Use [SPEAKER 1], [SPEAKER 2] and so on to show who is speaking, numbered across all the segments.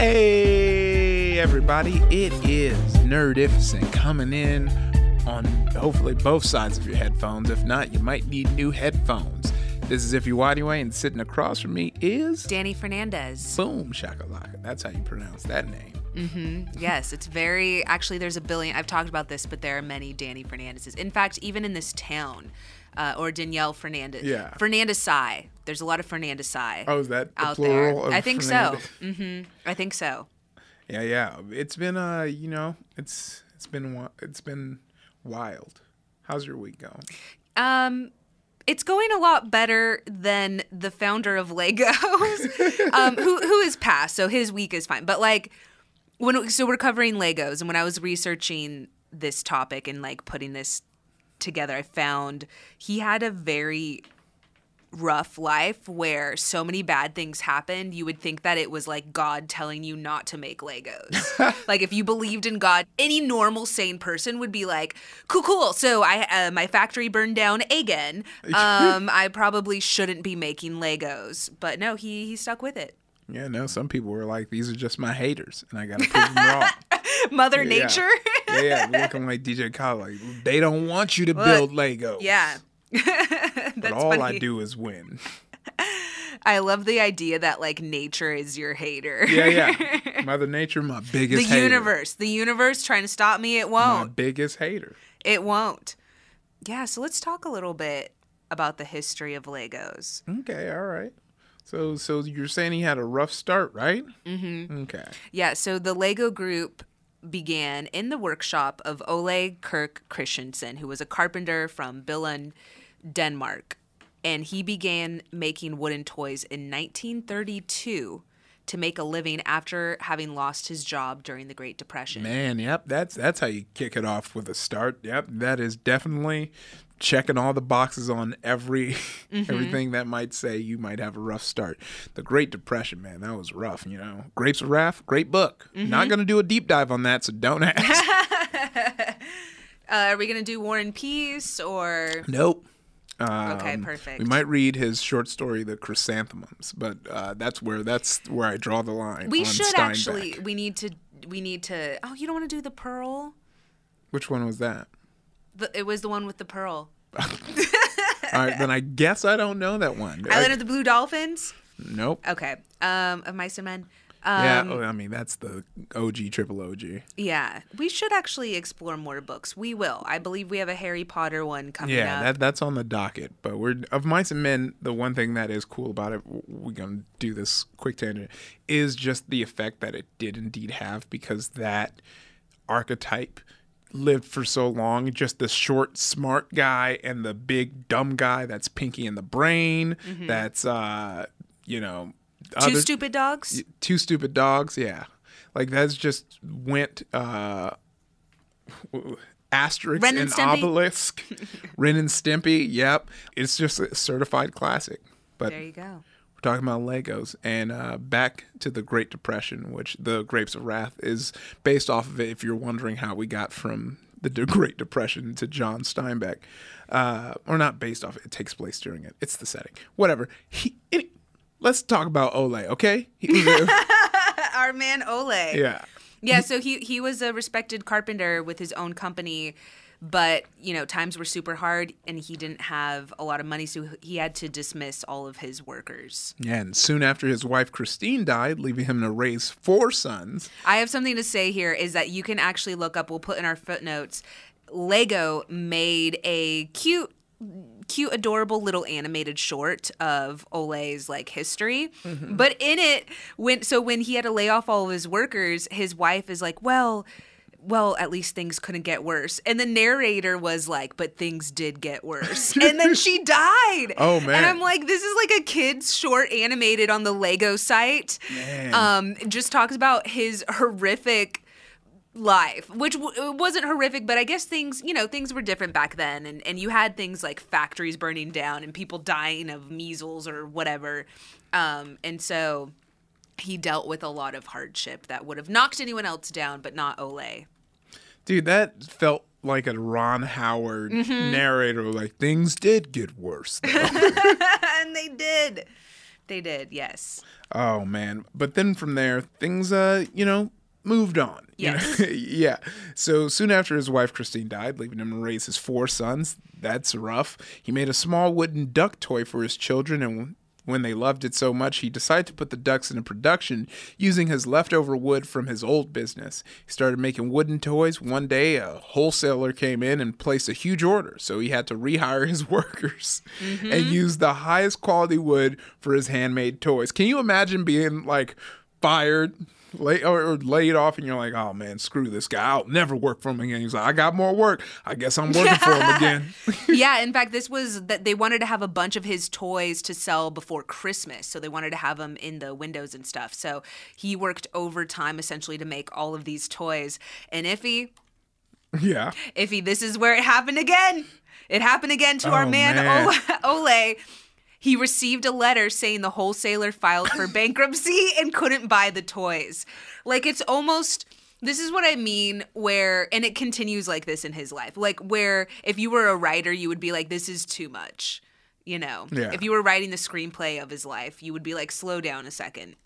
[SPEAKER 1] Hey, everybody, it is Nerdificent coming in on hopefully both sides of your headphones. If not, you might need new headphones. This is If You Anyway, and sitting across from me is
[SPEAKER 2] Danny Fernandez.
[SPEAKER 1] Boom Shakalaka. That's how you pronounce that name.
[SPEAKER 2] Mm-hmm. Yes, it's very. Actually, there's a billion. I've talked about this, but there are many Danny Fernandezes. In fact, even in this town, uh, or Danielle Fernandez.
[SPEAKER 1] Yeah.
[SPEAKER 2] Fernandez Sai. There's a lot of Fernandez Sai.
[SPEAKER 1] Oh, is that the
[SPEAKER 2] out
[SPEAKER 1] plural
[SPEAKER 2] there? I think
[SPEAKER 1] Fernandez?
[SPEAKER 2] so. Mm-hmm. I think so.
[SPEAKER 1] Yeah, yeah. It's been uh, you know, it's it's been it's been wild. How's your week going?
[SPEAKER 2] Um, it's going a lot better than the founder of Legos, um, who who is passed, so his week is fine. But like when so we're covering Legos, and when I was researching this topic and like putting this together, I found he had a very rough life where so many bad things happened you would think that it was like god telling you not to make legos. Like if you believed in god any normal sane person would be like cool cool so i uh, my factory burned down again. Um i probably shouldn't be making legos. But no he he stuck with it
[SPEAKER 1] Yeah, no, some people were like, these are just my haters, and I gotta prove them wrong.
[SPEAKER 2] mother
[SPEAKER 1] Yeah.
[SPEAKER 2] nature
[SPEAKER 1] yeah, yeah, looking like DJ Khaled. Like, they don't want you to build Legos.
[SPEAKER 2] yeah
[SPEAKER 1] but all I do is win.
[SPEAKER 2] i love the idea that like nature is your hater
[SPEAKER 1] Yeah, yeah. Mother Nature, my
[SPEAKER 2] the
[SPEAKER 1] biggest hater.
[SPEAKER 2] The universe the universe trying to stop me it won't
[SPEAKER 1] biggest hater.
[SPEAKER 2] It won't. Yeah, so let's talk a little bit about the history of Legos.
[SPEAKER 1] Okay, all right. So, so you're saying he had a rough start, right? Mm-hmm. Okay.
[SPEAKER 2] Yeah, so the Lego group began in the workshop of Ole Kirk Christiansen, who was a carpenter from Billund, Denmark. And he began making wooden toys in 1932 to make a living after having lost his job during the Great Depression.
[SPEAKER 1] Man, yep. That's that's how you kick it off with a start. Yep, that is definitely checking all the boxes on every
[SPEAKER 2] Mm-hmm.
[SPEAKER 1] everything that might say you might have a rough start. The Great Depression, man, that was rough. You know, Grapes of Wrath, great book.
[SPEAKER 2] Mm-hmm.
[SPEAKER 1] Not gonna do a deep dive on that, so don't ask.
[SPEAKER 2] Uh, are we going to do War and Peace or.
[SPEAKER 1] nope. Um,
[SPEAKER 2] Okay, perfect.
[SPEAKER 1] We might read his short story, "The Chrysanthemums," but uh, that's where that's where I draw the line.
[SPEAKER 2] We should
[SPEAKER 1] Steinbeck.
[SPEAKER 2] actually. We need to. We need to. Oh, you don't want to do the pearl?
[SPEAKER 1] Which one was that?
[SPEAKER 2] The, it was the one with the pearl.
[SPEAKER 1] All right, then I guess I don't know that one. I-
[SPEAKER 2] Island of the Blue Dolphins.
[SPEAKER 1] nope.
[SPEAKER 2] Okay. Um, of Mice and Men. Um,
[SPEAKER 1] yeah, oh, I mean that's the OG triple OG.
[SPEAKER 2] Yeah. We should actually explore more books. We will. I believe we have a Harry Potter one coming
[SPEAKER 1] Yeah,
[SPEAKER 2] up.
[SPEAKER 1] that that's on the docket. But we're of mice and men. The one thing that is cool about it, we're gonna do this quick tangent, is just the effect that it did indeed have because that archetype lived for so long. Just the short, smart guy and the big dumb guy. That's Pinky in the Brain. That's uh, you know,
[SPEAKER 2] Mm-hmm. Two
[SPEAKER 1] other-
[SPEAKER 2] stupid dogs.
[SPEAKER 1] two stupid dogs yeah like that's just went uh Asterix
[SPEAKER 2] Ren and
[SPEAKER 1] and? Obelix, Ren and Stimpy. Yep, it's just a certified classic. But
[SPEAKER 2] There you go.
[SPEAKER 1] We're talking about Legos, and uh, back to the Great Depression, which the Grapes of Wrath is based off of it. If you're wondering how we got from the Great Depression to John Steinbeck, uh, or not based off it, it takes place during it. It's the setting. Whatever. He, any, let's talk about Ole, okay? He
[SPEAKER 2] Our man Ole.
[SPEAKER 1] yeah.
[SPEAKER 2] Yeah, so he he was a respected carpenter with his own company, but you know times were super hard, and he didn't have a lot of money, so he had to dismiss all of his workers.
[SPEAKER 1] Yeah, and soon after his wife Christine died, leaving him to raise four sons.
[SPEAKER 2] I have something to say here is that you can actually look up. We'll put in our footnotes. Lego made a cute cute adorable little animated short of Ole's like history mm-hmm. but in it when so when he had to lay off all of his workers his wife is like well well at least things couldn't get worse. And the narrator was like but things did get worse. And then she died.
[SPEAKER 1] Oh, man.
[SPEAKER 2] and i'm like this is like a kid's short animated on the lego site.
[SPEAKER 1] Man.
[SPEAKER 2] um just talks about his horrific life which w- wasn't horrific but i guess things you know things were different back then. And, and you had things like factories burning down and people dying of measles or whatever. Um, and so he dealt with a lot of hardship that would have knocked anyone else down but not ole
[SPEAKER 1] Dude, that felt like a Ron Howard
[SPEAKER 2] Mm-hmm.
[SPEAKER 1] narrator. Like things did get worse.
[SPEAKER 2] and they did they did yes
[SPEAKER 1] oh man! But then from there, things, uh, you know, moved on. you know? Yeah. So soon after his wife Christine died, leaving him to raise his four sons. That's rough. He made a small wooden duck toy for his children, and when they loved it so much, he decided to put the ducks into production using his leftover wood from his old business. He started making wooden toys. One day, a wholesaler came in and placed a huge order, so he had to rehire his workers and mm-hmm. use the highest quality wood for his handmade toys. Can you imagine being like fired? Lay, or, laid off, and you're like, "Oh man, screw this guy! I'll never work for him again." He's like, "I got more work. I guess I'm working for him again."
[SPEAKER 2] yeah, in fact, this was that they wanted to have a bunch of his toys to sell before Christmas. So they wanted to have them in the windows and stuff. So he worked overtime essentially to make all of these toys. And Iffy,
[SPEAKER 1] yeah,
[SPEAKER 2] Iffy, this is where it happened again. It happened again to our
[SPEAKER 1] Oh,
[SPEAKER 2] man,
[SPEAKER 1] man.
[SPEAKER 2] Ole. He received a letter saying the wholesaler filed for bankruptcy and couldn't buy the toys. Like it's almost this is what I mean where and it continues like this in his life. Like where if you were a writer you would be like this is too much. You know.
[SPEAKER 1] Yeah.
[SPEAKER 2] If you were writing the screenplay of his life, you would be like slow down a second.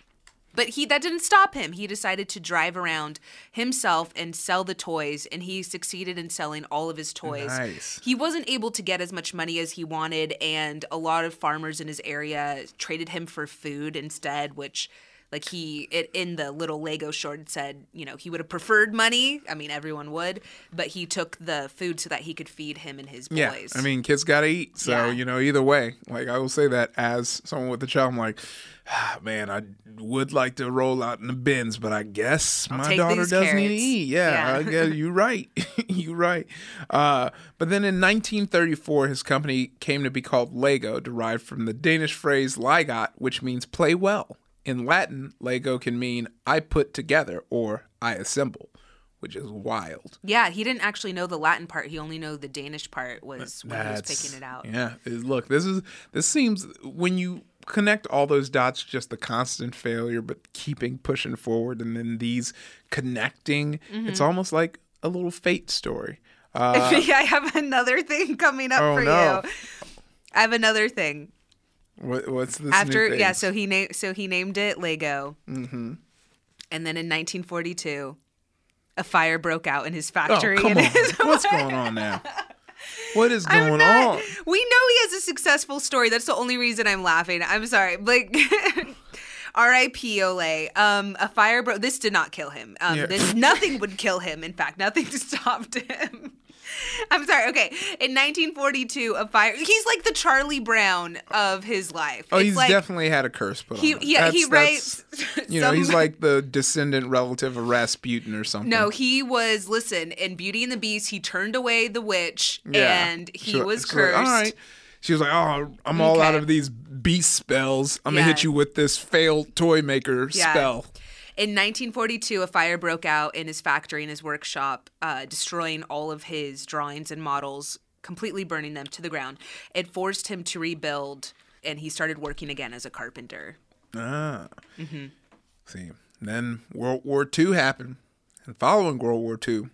[SPEAKER 2] But he that didn't stop him. He decided to drive around himself and sell the toys and he succeeded in selling all of his toys.
[SPEAKER 1] Nice.
[SPEAKER 2] He wasn't able to get as much money as he wanted and a lot of farmers in his area traded him for food instead, which like he it in the little Lego short said, you know, he would have preferred money. I mean, everyone would, but he took the food so that he could feed him and his boys.
[SPEAKER 1] yeah. I mean, kids gotta eat, so
[SPEAKER 2] Yeah.
[SPEAKER 1] you know, either way, like I will say that as someone with a child, I'm like, ah, man, I would like to roll out in the bins, but I guess my
[SPEAKER 2] take
[SPEAKER 1] daughter
[SPEAKER 2] these
[SPEAKER 1] does need to eat. Yeah,
[SPEAKER 2] Yeah.
[SPEAKER 1] I guess you're right. you're right. Uh, but then in 1934, his company came to be called Lego, derived from the Danish phrase "leg godt," which means play well. In Latin, Lego can mean I put together or I assemble, which is wild.
[SPEAKER 2] Yeah, he didn't actually know the Latin part. He only knew the Danish part was when he was picking it out.
[SPEAKER 1] Yeah, look, this is this seems when you connect all those dots, just the constant failure, but keeping pushing forward, and then these connecting.
[SPEAKER 2] Mm-hmm.
[SPEAKER 1] It's almost like a little fate story. Uh,
[SPEAKER 2] I have another thing coming up
[SPEAKER 1] Oh,
[SPEAKER 2] for
[SPEAKER 1] no.
[SPEAKER 2] you. I have another thing.
[SPEAKER 1] What, what's this?
[SPEAKER 2] After yeah, so he named so he named it Lego. Mm-hmm. And then in 1942, a fire broke out in his
[SPEAKER 1] oh
[SPEAKER 2] factory.
[SPEAKER 1] come
[SPEAKER 2] and
[SPEAKER 1] on, what's going on now? What is going
[SPEAKER 2] not-
[SPEAKER 1] on?
[SPEAKER 2] We know he has a successful story. That's the only reason I'm laughing. I'm sorry. Like R.I.P. Ole. Um, a fire broke. This did not kill him. Um,
[SPEAKER 1] Yeah.
[SPEAKER 2] this nothing would kill him. In fact, nothing stopped him. I'm sorry. Okay, in 1942, a fire. He's like the Charlie Brown of his life.
[SPEAKER 1] Oh,
[SPEAKER 2] It's
[SPEAKER 1] he's
[SPEAKER 2] like,
[SPEAKER 1] definitely had a curse put
[SPEAKER 2] He
[SPEAKER 1] on him.
[SPEAKER 2] yeah he writes.
[SPEAKER 1] You know, he's like the descendant relative of Rasputin or something.
[SPEAKER 2] No, he was. Listen, in Beauty and the Beast, he turned away the witch,
[SPEAKER 1] Yeah.
[SPEAKER 2] and he
[SPEAKER 1] She-
[SPEAKER 2] was cursed.
[SPEAKER 1] Like, all right. She was like, "Oh, I'm all out of these beast spells. I'm gonna hit you with this failed toy maker
[SPEAKER 2] Yeah.
[SPEAKER 1] spell."
[SPEAKER 2] In 1942, a fire broke out in his factory in his workshop, uh, destroying all of his drawings and models, completely burning them to the ground. It forced him to rebuild, and he started working again as a carpenter.
[SPEAKER 1] Ah. See, then World War II happened, and following World War II,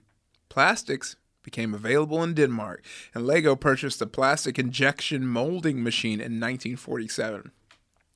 [SPEAKER 1] plastics became available in Denmark, and Lego purchased a plastic injection molding machine in 1947.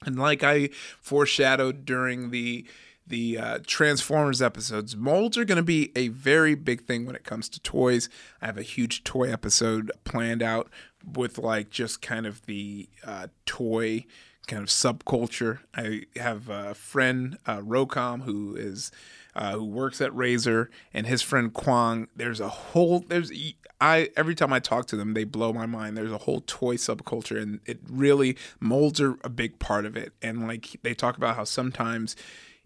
[SPEAKER 1] And like I foreshadowed during the the uh, Transformers episodes, molds are going to be a very big thing when it comes to toys. I have a huge toy episode planned out with like just kind of the uh, toy kind of subculture. I have a friend, uh, Rocom, who is uh, who works at Razor, and his friend Kwang. There's a whole there's I every time I talk to them, they blow my mind. There's a whole toy subculture, and it really molds are a big part of it. And like they talk about how sometimes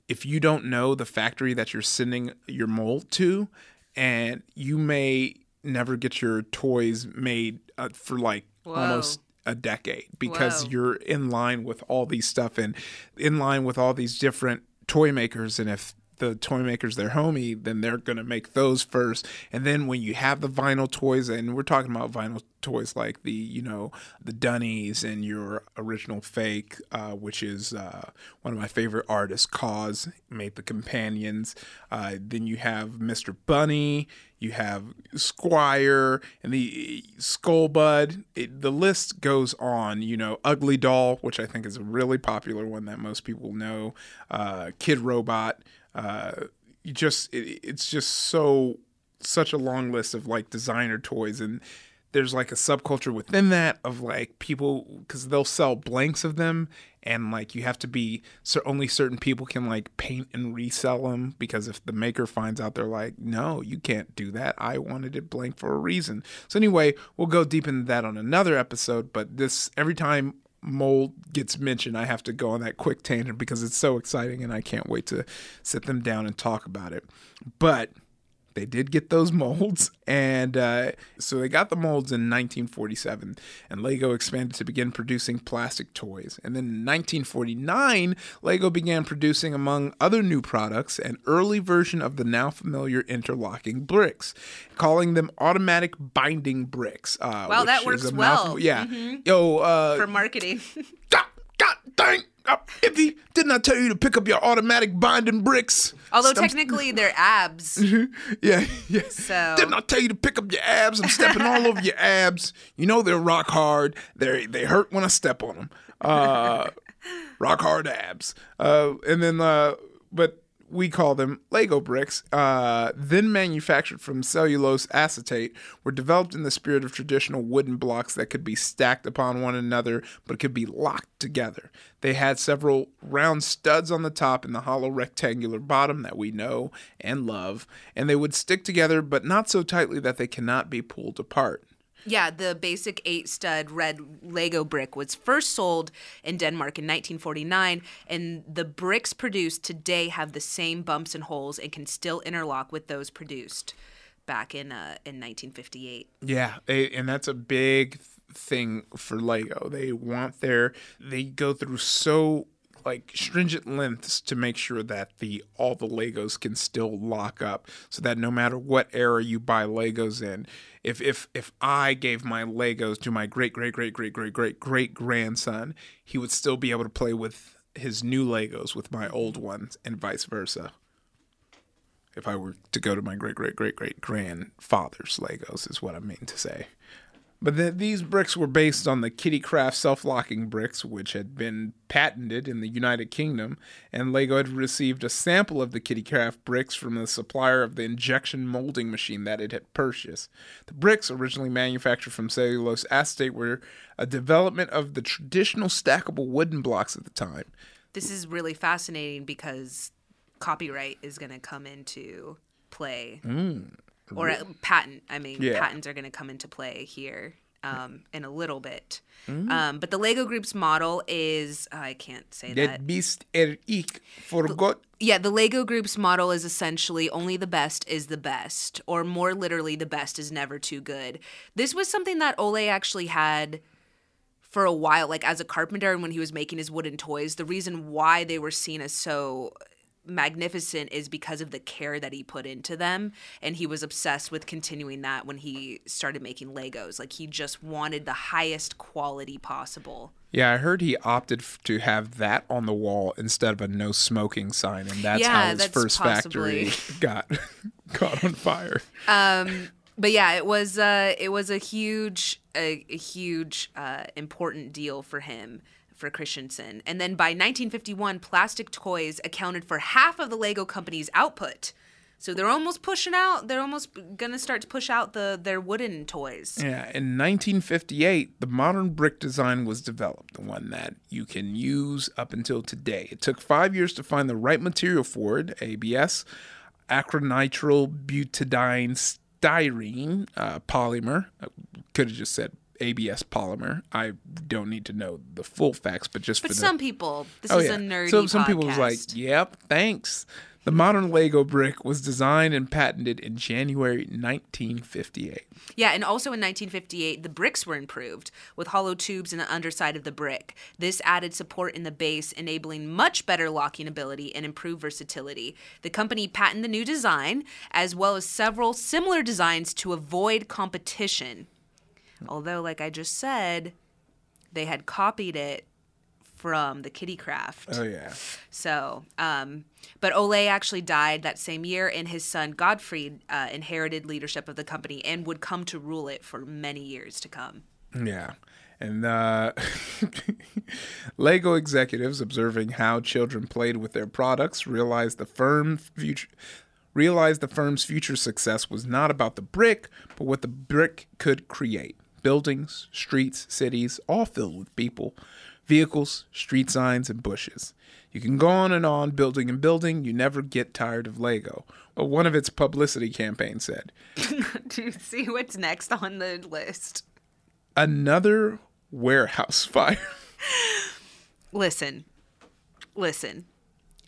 [SPEAKER 1] if you don't know the factory that you're sending your mold to, and you may never get your toys made uh, for like
[SPEAKER 2] Whoa.
[SPEAKER 1] almost a decade because
[SPEAKER 2] Whoa.
[SPEAKER 1] you're in line with all these stuff and in line with all these different toy makers and if the toy makers their homie then they're to make those first and then when you have the vinyl toys and we're talking about vinyl toys like the you know the dunnies and your original fake uh, which is uh, one of my favorite artists KAWS made the companions uh, then you have mr bunny you have Squire and the Skullbud. It, the list goes on. You know, Ugly Doll, which I think is a really popular one that most people know. Uh, Kid Robot. You just it, it's just so such a long list of like designer toys and there's like a subculture within that of like people because they'll sell blanks of them and like you have to be so only certain people can like paint and resell them because if the maker finds out they're like no you can't do that. I wanted it blank for a reason. So anyway we'll go deep into that on another episode but this every time mold gets mentioned i have to go on that quick tangent because it's so exciting and i can't wait to sit them down and talk about it. But they did get those molds and uh, so they got the molds in 1947 and lego expanded to begin producing plastic toys and then in 1949 lego began producing among other new products an early version of the now familiar interlocking bricks calling them automatic binding bricks uh,
[SPEAKER 2] Wow, that works well.
[SPEAKER 1] mouthful. yeah yo uh,
[SPEAKER 2] For marketing.
[SPEAKER 1] God, God dang Iffy, didn't I tell you to pick up your automatic binding bricks?
[SPEAKER 2] Although
[SPEAKER 1] Stump-
[SPEAKER 2] technically they're abs.
[SPEAKER 1] yeah, yeah.
[SPEAKER 2] So-
[SPEAKER 1] Didn't I tell you to pick up your abs? I'm stepping all over your abs. You know they're rock hard. They they hurt when I step on them. Uh, rock hard abs. Uh, and then, uh, but we call them Lego bricks. Uh, then manufactured from cellulose acetate, were developed in the spirit of traditional wooden blocks that could be stacked upon one another, but could be locked together. They had several round studs on the top and the hollow rectangular bottom that we know and love, and they would stick together, but not so tightly that they cannot be pulled apart.
[SPEAKER 2] Yeah, the basic eight stud red Lego brick was first sold in Denmark in 1949, and the bricks produced today have the same bumps and holes and can still interlock with those produced back in uh, in 1958.
[SPEAKER 1] Yeah, and that's a big thing for Lego. They want their they go through so like stringent lengths to make sure that the all the Legos can still lock up so that no matter what era you buy Legos in, if if if I gave my Legos to my great great great great great great great grandson, he would still be able to play with his new Legos with my old ones and vice versa if I were to go to my great great great great grandfather's Legos, is what I mean to say. But the, these bricks were based on the Kiddicraft self locking bricks, which had been patented in the United Kingdom, and Lego had received a sample of the Kiddicraft bricks from the supplier of the injection molding machine that it had purchased. The bricks, originally manufactured from cellulose acetate, were a development of the traditional stackable wooden blocks at the time.
[SPEAKER 2] This is really fascinating because copyright is going to come into play, mm. Or uh, patent. I mean,
[SPEAKER 1] Yeah.
[SPEAKER 2] patents are going to come into play here um, in a little bit. Um, but the Lego Group's model is I can't say that.
[SPEAKER 1] Det bist er ik forgot.
[SPEAKER 2] Yeah, the Lego Group's model is essentially only the best is the best, or more literally, the best is never too good. This was something that Ole actually had for a while, like as a carpenter and when he was making his wooden toys. The reason why they were seen as so magnificent is because of the care that he put into them. And he was obsessed with continuing that when he started making legos. Like he just wanted the highest quality possible.
[SPEAKER 1] Yeah, I heard he opted f- to have that on the wall instead of a no smoking sign, and that's
[SPEAKER 2] Yeah,
[SPEAKER 1] how his
[SPEAKER 2] that's
[SPEAKER 1] first
[SPEAKER 2] possibly-
[SPEAKER 1] factory got caught on fire.
[SPEAKER 2] but yeah it was uh it was a huge a, a huge uh important deal for him for Christiansen. And then by 1951, plastic toys accounted for half of the Lego company's output. So they're almost pushing out. They're almost gonna start to push out the their wooden toys.
[SPEAKER 1] Yeah, in 1958, the modern brick design was developed, the one that you can use up until today. It took five years to find the right material for it ABS, acrylonitrile butadiene styrene uh, polymer. I could have just said ABS polymer. I don't need to know the full facts, but just
[SPEAKER 2] But
[SPEAKER 1] for the
[SPEAKER 2] some people, this oh, is a nerdy
[SPEAKER 1] so some people was like, "Yep, thanks." The modern Lego brick was designed and patented in January 1958.
[SPEAKER 2] Yeah, and also in 1958, the bricks were improved with hollow tubes in the underside of the brick. This added support in the base, enabling much better locking ability and improved versatility. The company patented the new design, as well as several similar designs to avoid competition. Although, like I just said, they had copied it from the Kiddicraft.
[SPEAKER 1] Oh yeah.
[SPEAKER 2] So, um, but Ole actually died that same year, and his son Godfrey uh, inherited leadership of the company and would come to rule it for many years to come.
[SPEAKER 1] Yeah. And uh, Lego executives observing how children played with their products realized the firm future realized the firm's future success was not about the brick, but what the brick could create. Buildings, streets, cities, all filled with people, vehicles, street signs, and bushes. You can go on and on building and building, you never get tired of Lego. Well, one of its publicity campaigns said,
[SPEAKER 2] to see what's next on the list.
[SPEAKER 1] another warehouse fire.
[SPEAKER 2] Listen, listen.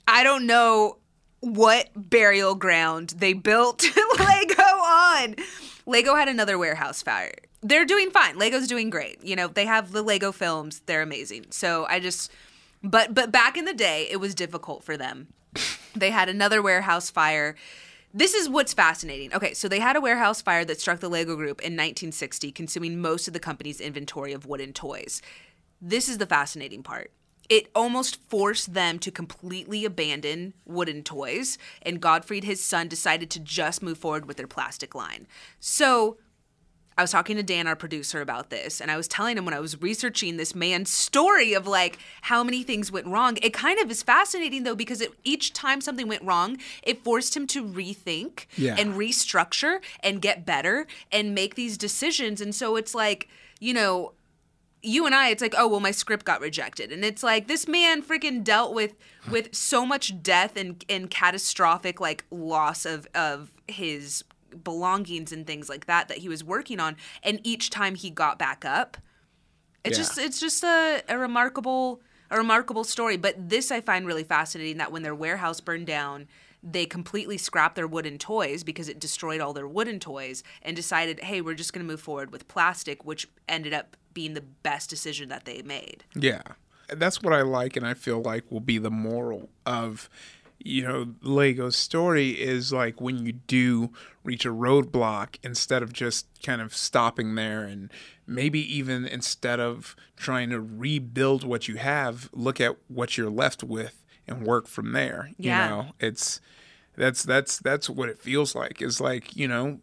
[SPEAKER 2] I don't know what burial ground they built Lego on. Lego had another warehouse fire. They're doing fine. Lego's doing great. You know, they have the Lego films. They're amazing. So I just but but back in the day, it was difficult for them. They had another warehouse fire. This is what's fascinating. Okay, so they had a warehouse fire that struck the Lego group in 1960, consuming most of the company's inventory of wooden toys. This is the fascinating part. It almost forced them to completely abandon wooden toys, and Godfrey, his son, decided to just move forward with their plastic line. So, I was talking to Dan, our producer, about this, and I was telling him when I was researching this man's story of like how many things went wrong. It kind of is fascinating though because it, each time something went wrong, it forced him to rethink
[SPEAKER 1] Yeah.
[SPEAKER 2] and restructure and get better and make these decisions. And so it's like, you know, you and I, it's like, oh well, my script got rejected, and it's like this man freaking dealt with with so much death and and catastrophic like loss of of his belongings and things like that that he was working on, and each time he got back up, it's
[SPEAKER 1] Yeah.
[SPEAKER 2] just it's just a, a remarkable a remarkable story. But this I find really fascinating that when their warehouse burned down. They completely scrapped their wooden toys because it destroyed all their wooden toys and decided, hey, we're just going to move forward with plastic, which ended up being the best decision that they made.
[SPEAKER 1] Yeah. That's what I like and I feel like will be the moral of you know Lego's story is like when you do reach a roadblock instead of just kind of stopping there and maybe even instead of trying to rebuild what you have look at what you're left with and work from there
[SPEAKER 2] Yeah.
[SPEAKER 1] you know it's that's that's that's what it feels like It's like you know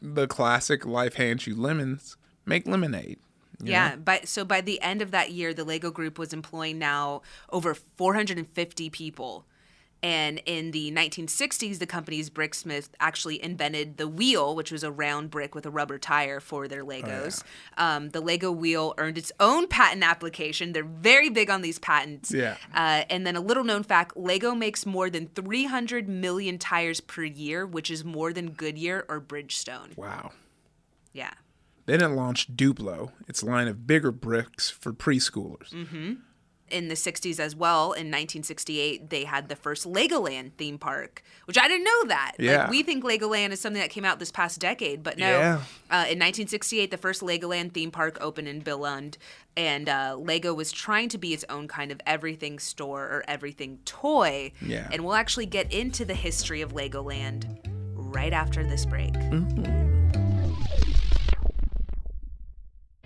[SPEAKER 1] the classic life hands you lemons make lemonade you
[SPEAKER 2] yeah,
[SPEAKER 1] know?
[SPEAKER 2] by so by the end of that year, the Lego Group was employing now over 450 people. And in the 1960s, the company's Bricksmith actually invented the wheel, which was a round brick with a rubber tire for their Legos. um, the Lego wheel earned its own patent application. They're very big on these patents.
[SPEAKER 1] Yeah.
[SPEAKER 2] Uh, and then a little known fact Lego makes more than 300 million tires per year, which is more than Goodyear or Bridgestone.
[SPEAKER 1] wow
[SPEAKER 2] Yeah.
[SPEAKER 1] Then it launched Duplo, its line of bigger bricks for preschoolers.
[SPEAKER 2] In in the 60s as well. In 1968, they had the first Legoland theme park, which I didn't know that.
[SPEAKER 1] Yeah.
[SPEAKER 2] Like, we think Legoland is something that came out this past decade, but no.
[SPEAKER 1] Yeah.
[SPEAKER 2] Uh, in 1968, the first Legoland theme park opened in Billund, and uh, Lego was trying to be its own kind of everything store or everything toy.
[SPEAKER 1] Yeah.
[SPEAKER 2] And we'll actually get into the history of Legoland right after this break.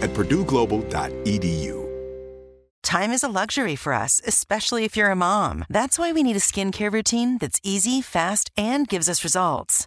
[SPEAKER 3] at purdueglobal.edu.
[SPEAKER 4] Time is a luxury for us, especially if you're a mom. That's why we need a skincare routine that's easy, fast, and gives us results.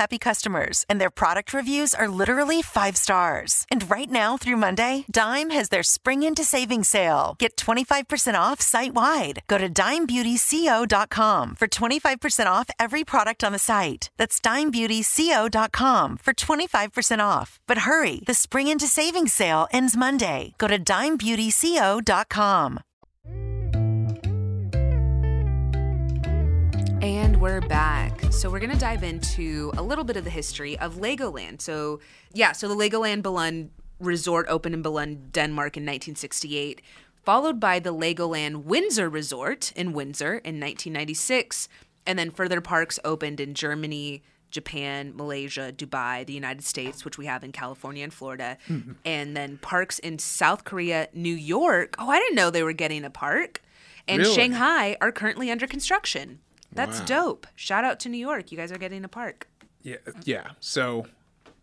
[SPEAKER 4] happy customers, and their product reviews are literally five stars. And right now through Monday, Dime has their Spring Into Savings sale. Get 25% off site wide. Go to dimebeautyco.com for 25% off every product on the site. That's dimebeautyco.com for 25% off. But hurry, the Spring Into Savings sale ends Monday. Go to dimebeautyco.com.
[SPEAKER 2] And we're back. So we're going to dive into a little bit of the history of Legoland. So, yeah, so the Legoland Billund Resort opened in Billund, Denmark in 1968, followed by the Legoland Windsor Resort in Windsor in 1996, and then further parks opened in Germany, Japan, Malaysia, Dubai, the United States, which we have in California and Florida, mm-hmm. and then parks in South Korea, New York. Oh, I didn't know they were getting a park. And
[SPEAKER 1] Really?
[SPEAKER 2] Shanghai are currently under construction. That's
[SPEAKER 1] Wow.
[SPEAKER 2] dope. Shout out to New York. You guys are getting a park.
[SPEAKER 1] Yeah, yeah. So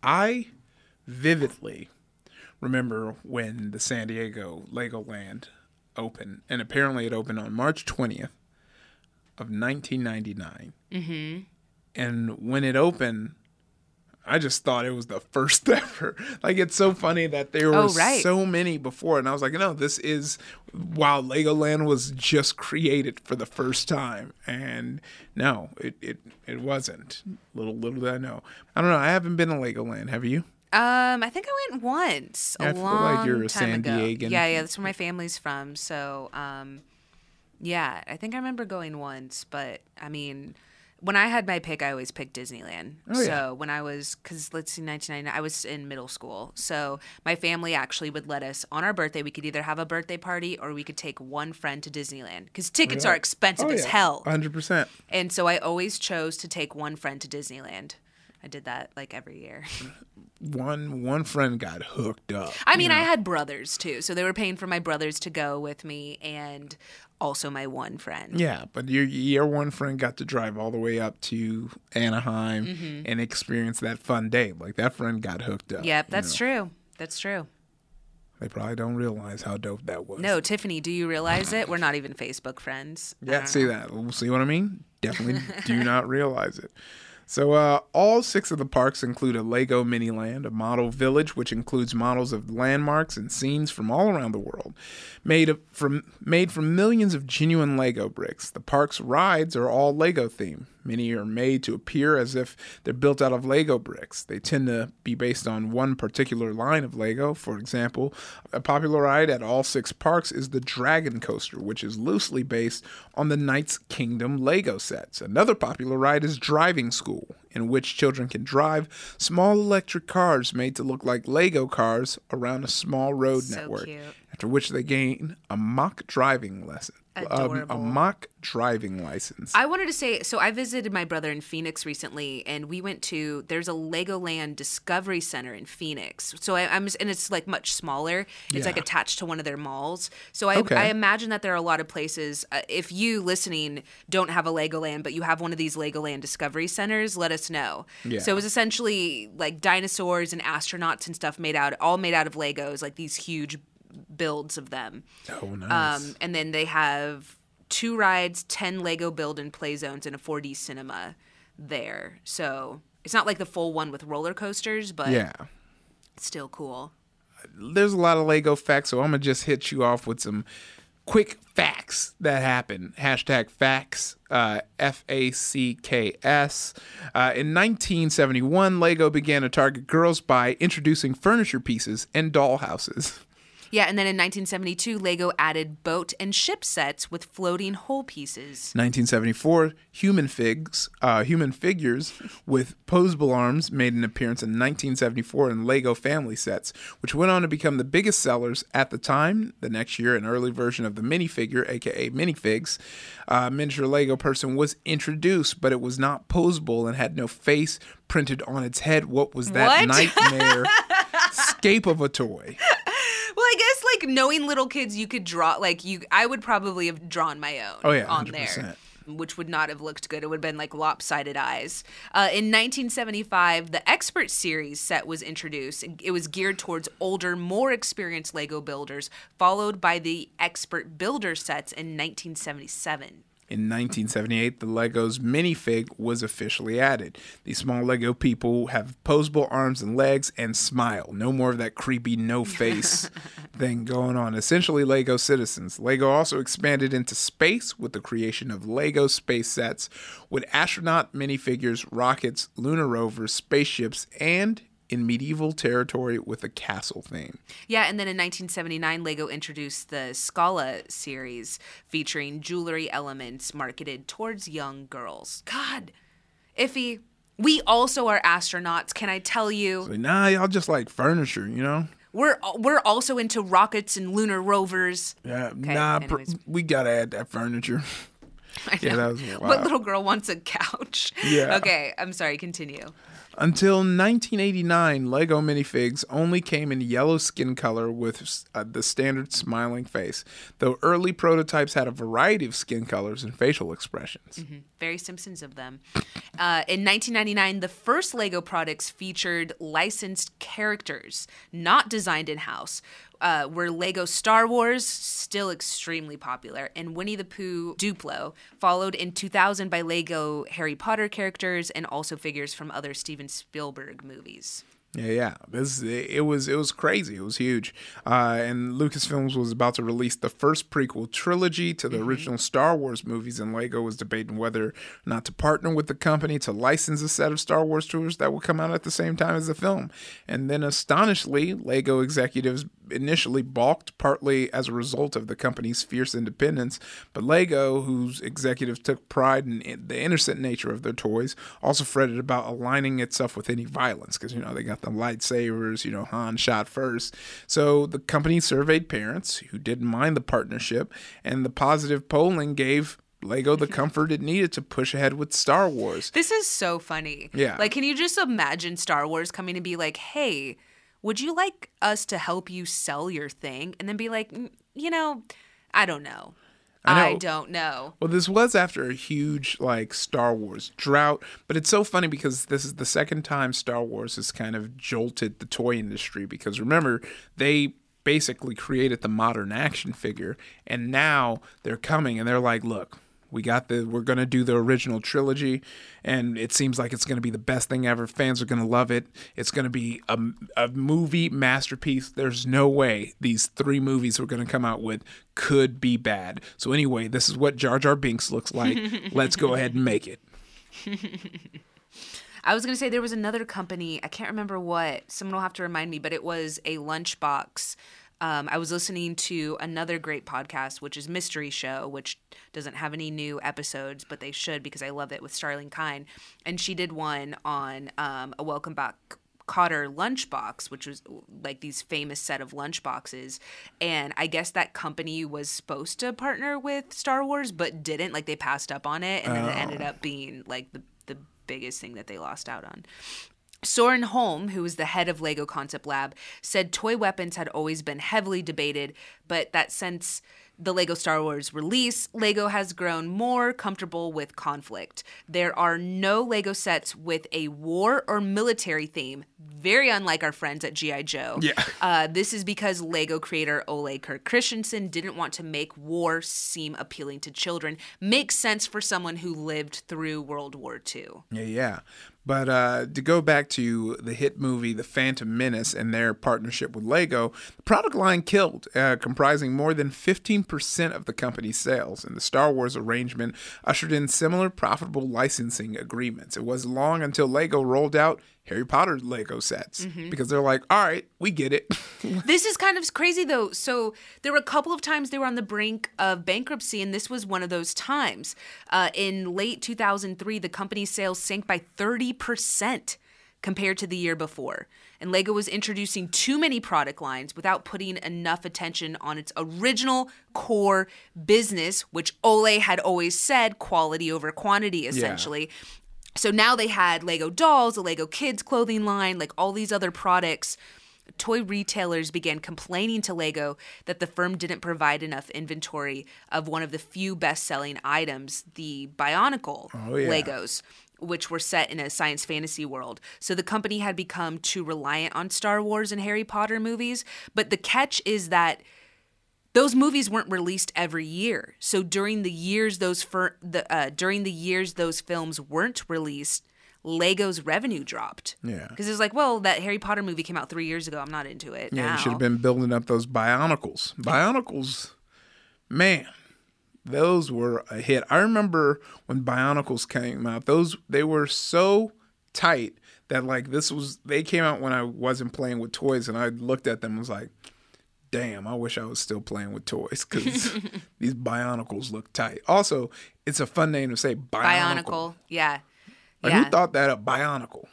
[SPEAKER 1] I vividly remember when the San Diego Legoland opened, and apparently it opened on March 20th of 1999. Mm-hmm. And when it opened, I just thought it was the first ever. Like it's so funny that there were
[SPEAKER 2] Oh, right.
[SPEAKER 1] so many before, and I was like, no, this is while Legoland was just created for the first time, and no, it it, it wasn't. Little little did I know. I don't know. I haven't been to Legoland. Have you?
[SPEAKER 2] Um, I think I went once a
[SPEAKER 1] I feel
[SPEAKER 2] long
[SPEAKER 1] like you're a
[SPEAKER 2] time
[SPEAKER 1] San
[SPEAKER 2] ago.
[SPEAKER 1] Diegan.
[SPEAKER 2] Yeah, yeah, that's where my family's from. So, um, yeah, I think I remember going once, but I mean, when I had my pick, I always picked Disneyland.
[SPEAKER 1] Oh,
[SPEAKER 2] so
[SPEAKER 1] yeah.
[SPEAKER 2] when I was, because let's see, 1999, I was in middle school. So my family actually would let us on our birthday. We could either have a birthday party or we could take one friend to Disneyland because tickets are expensive
[SPEAKER 1] Oh,
[SPEAKER 2] as
[SPEAKER 1] yeah.
[SPEAKER 2] hell.
[SPEAKER 1] 100%.
[SPEAKER 2] And so I always chose to take one friend to Disneyland. I did that like every year.
[SPEAKER 1] One one friend got hooked up.
[SPEAKER 2] I mean, I had brothers too, so they were paying for my brothers to go with me, and also my one friend.
[SPEAKER 1] Yeah, but your your one friend got to drive all the way up to Anaheim
[SPEAKER 2] Mm-hmm.
[SPEAKER 1] and experience that fun day. Like that friend got hooked up.
[SPEAKER 2] Yep,
[SPEAKER 1] you
[SPEAKER 2] that's
[SPEAKER 1] know.
[SPEAKER 2] true. That's true.
[SPEAKER 1] They probably don't realize how dope that was.
[SPEAKER 2] No, Tiffany, do you realize it? We're not even Facebook friends.
[SPEAKER 1] Yeah, see
[SPEAKER 2] know.
[SPEAKER 1] that. See what I mean? Definitely do not realize it. So, uh, all six of the parks include a Lego Miniland, a model village, which includes models of landmarks and scenes from all around the world, made from made from millions of genuine Lego bricks. The park's rides are all Lego themed. Many are made to appear as if they're built out of Lego bricks. They tend to be based on one particular line of Lego. For example, a popular ride at all six parks is the Dragon Coaster, which is loosely based on the Knights Kingdom Lego sets. Another popular ride is Driving School, in which children can drive small electric cars made to look like Lego cars around a small road
[SPEAKER 2] So
[SPEAKER 1] network.
[SPEAKER 2] cute.
[SPEAKER 1] After which they gain a mock driving lesson. Um, a mock driving license.
[SPEAKER 2] I wanted to say so I visited my brother in Phoenix recently and we went to there's a Legoland Discovery Center in Phoenix. So I, I'm and it's like much smaller. It's like attached to one of their malls. So I,
[SPEAKER 1] Okay.
[SPEAKER 2] I imagine that there are a lot of places uh, if you listening don't have a Legoland but you have one of these Legoland Discovery Centers, let us know.
[SPEAKER 1] Yeah.
[SPEAKER 2] So it was essentially like dinosaurs and astronauts and stuff made out all made out of Legos, like these huge builds of them.
[SPEAKER 1] oh, nice.
[SPEAKER 2] Um, and then they have two rides, 10 Lego build and play zones, and a 4D cinema there. So it's not like the full one with roller coasters, but
[SPEAKER 1] yeah.
[SPEAKER 2] it's still cool.
[SPEAKER 1] there's a lot of Lego facts, so I'm gonna just hit you off with some quick facts that happen. Hashtag facts, uh, F A C K S. Uh, in 1971, Lego began to target girls by introducing furniture pieces and dollhouses.
[SPEAKER 2] Yeah, and then in 1972, Lego added boat and ship sets with floating hull pieces.
[SPEAKER 1] 1974, human figs, uh, human figures with posable arms made an appearance in 1974 in Lego family sets, which went on to become the biggest sellers at the time. The next year, an early version of the minifigure, aka minifigs, uh, miniature Lego person was introduced, but it was not posable and had no face printed on its head. What was that
[SPEAKER 2] What?
[SPEAKER 1] nightmare scape of a toy?
[SPEAKER 2] Well, I guess like knowing little kids, you could draw like you. I would probably have drawn my own.
[SPEAKER 1] Oh, yeah,
[SPEAKER 2] on
[SPEAKER 1] 100%.
[SPEAKER 2] there. Which would not have looked good. It would have been like lopsided eyes. Uh, in 1975, the Expert Series set was introduced. It was geared towards older, more experienced Lego builders, followed by the Expert Builder sets in 1977.
[SPEAKER 1] In 1978, the Legos minifig was officially added. These small Lego people have posable arms and legs and smile. No more of that creepy no face thing going on. Essentially, Lego citizens. Lego also expanded into space with the creation of Lego space sets with astronaut minifigures, rockets, lunar rovers, spaceships, and in medieval territory with a castle theme.
[SPEAKER 2] Yeah, and then in 1979, Lego introduced the Scala series featuring jewelry elements marketed towards young girls. God, Iffy, we also are astronauts. Can I tell you?
[SPEAKER 1] Like, nah, y'all just like furniture, you know?
[SPEAKER 2] We're we're also into rockets and lunar rovers.
[SPEAKER 1] Yeah,
[SPEAKER 2] Okay,
[SPEAKER 1] nah, pr- we gotta add that furniture. Yeah, that was
[SPEAKER 2] What little girl wants a couch?
[SPEAKER 1] Yeah.
[SPEAKER 2] Okay, I'm sorry. Continue.
[SPEAKER 1] Until 1989, Lego minifigs only came in yellow skin color with uh, the standard smiling face, though early prototypes had a variety of skin colors and facial expressions.
[SPEAKER 2] Very Simpsons of them. Uh, in 1999, the first Lego products featured licensed characters, not designed in house. Uh, were Lego Star Wars, still extremely popular, and Winnie the Pooh Duplo, followed in 2000 by Lego Harry Potter characters and also figures from other Steven Spielberg movies.
[SPEAKER 1] Yeah, yeah. This it was it was crazy. It was huge. Uh, and Lucasfilms was about to release the first prequel trilogy to the
[SPEAKER 2] Mm-hmm.
[SPEAKER 1] original Star Wars movies, and Lego was debating whether or not to partner with the company to license a set of Star Wars tours that would come out at the same time as the film. And then, astonishingly, Lego executives initially balked, partly as a result of the company's fierce independence. But Lego, whose executives took pride in the innocent nature of their toys, also fretted about aligning itself with any violence because you know they got the lightsabers. You know, Han shot first, so the company surveyed parents who didn't mind the partnership, and the positive polling gave. Lego the comfort it needed to push ahead with Star Wars.
[SPEAKER 2] This is so funny.
[SPEAKER 1] Yeah.
[SPEAKER 2] Like, can you just imagine Star Wars coming to be like, hey, would you like us to help you sell your thing? And then be like, "Mm, you know, I don't know.
[SPEAKER 1] I
[SPEAKER 2] I, don't know.
[SPEAKER 1] Well, this was after a huge like Star Wars drought, but it's so funny because this is the second time Star Wars has kind of jolted the toy industry because remember, they basically created the modern action figure, and now they're coming and they're like, look. We got the. We're gonna do the original trilogy, and it seems like it's gonna be the best thing ever. Fans are gonna love it. It's gonna be a, a movie masterpiece. There's no way these three movies we're gonna come out with could be bad. So anyway, this is what Jar Jar Binks looks like. Let's go ahead and make it.
[SPEAKER 2] I was going to say there was another company, I can't remember what, someone will have to remind me, but it was a lunchbox. Um, I was listening to another great podcast, which is Mystery Show, which doesn't have any new episodes, but they should because I love it with Starlee Kine. And she did one on um, a Welcome Back Kotter lunchbox, which was like these famous set of lunchboxes. And I guess that company was supposed to partner with Star Wars, but didn't. Like they passed up on it, and then it ended up being like the the biggest thing that they lost out on. Soren Holm, who was the head of Lego Concept Lab, said toy weapons had always been heavily debated, but that since the Lego Star Wars release, Lego has grown more comfortable with conflict. There are no Lego sets with a war or military theme, very unlike our friends at G.I. Joe.
[SPEAKER 1] Yeah.
[SPEAKER 2] Uh, this is because Lego creator Ole Kirk Christiansen didn't want to make war seem appealing to children. Makes sense for someone who lived through World War II.
[SPEAKER 1] Yeah, yeah. But uh, to go back to the hit movie The Phantom Menace and their partnership with Lego, the product line killed, uh, comprising more than 15% of the company's sales. And the Star Wars arrangement ushered in similar profitable licensing agreements. It was long until Lego rolled out Harry Potter Lego sets because they're like, all right, we get it.
[SPEAKER 2] this is kind of crazy though. So there were a couple of times they were on the brink of bankruptcy, and this was one of those times. Uh, in late 2003, the company's sales sank by 30% compared to the year before. And Lego was introducing too many product lines without putting enough attention on its original core business, which Ole had always said quality over quantity, essentially. So now they had Lego dolls, a Lego kids clothing line, like all these other products. Toy retailers began complaining to Lego that the firm didn't provide enough inventory of one of the few best selling items, the Bionicle
[SPEAKER 1] Oh, yeah.
[SPEAKER 2] Legos, which were set in a science fantasy world. So the company had become too reliant on Star Wars and Harry Potter movies. But the catch is that those movies weren't released every year. So during the years those fir- the uh, during the years those films weren't released, Lego's revenue dropped.
[SPEAKER 1] Yeah.
[SPEAKER 2] because it's like, well, that Harry Potter movie came out three years ago. I'm not into it
[SPEAKER 1] Yeah,
[SPEAKER 2] now.
[SPEAKER 1] you should have been building up those Bionicles. Bionicles, man, those were a hit. I remember when Bionicles came out; those they were so tight that like this was they came out when I wasn't playing with toys, and I looked at them and was like, "Damn, I wish I was still playing with toys because these Bionicles look tight." Also, it's a fun name to say, Bionicle.
[SPEAKER 2] Bionicle, yeah,
[SPEAKER 1] Like
[SPEAKER 2] yeah.
[SPEAKER 1] who thought that up? Bionicle.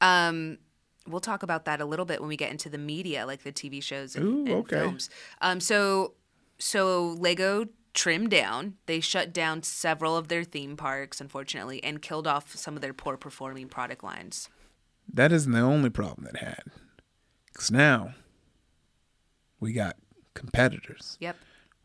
[SPEAKER 2] Um, we'll talk about that a little bit when we get into the media, like the TV shows and,
[SPEAKER 1] Ooh,
[SPEAKER 2] and
[SPEAKER 1] okay.
[SPEAKER 2] films. Um, so so Lego trimmed down. They shut down several of their theme parks, unfortunately, and killed off some of their poor performing product lines.
[SPEAKER 1] That isn't the only problem it had. Because now we got competitors.
[SPEAKER 2] Yep.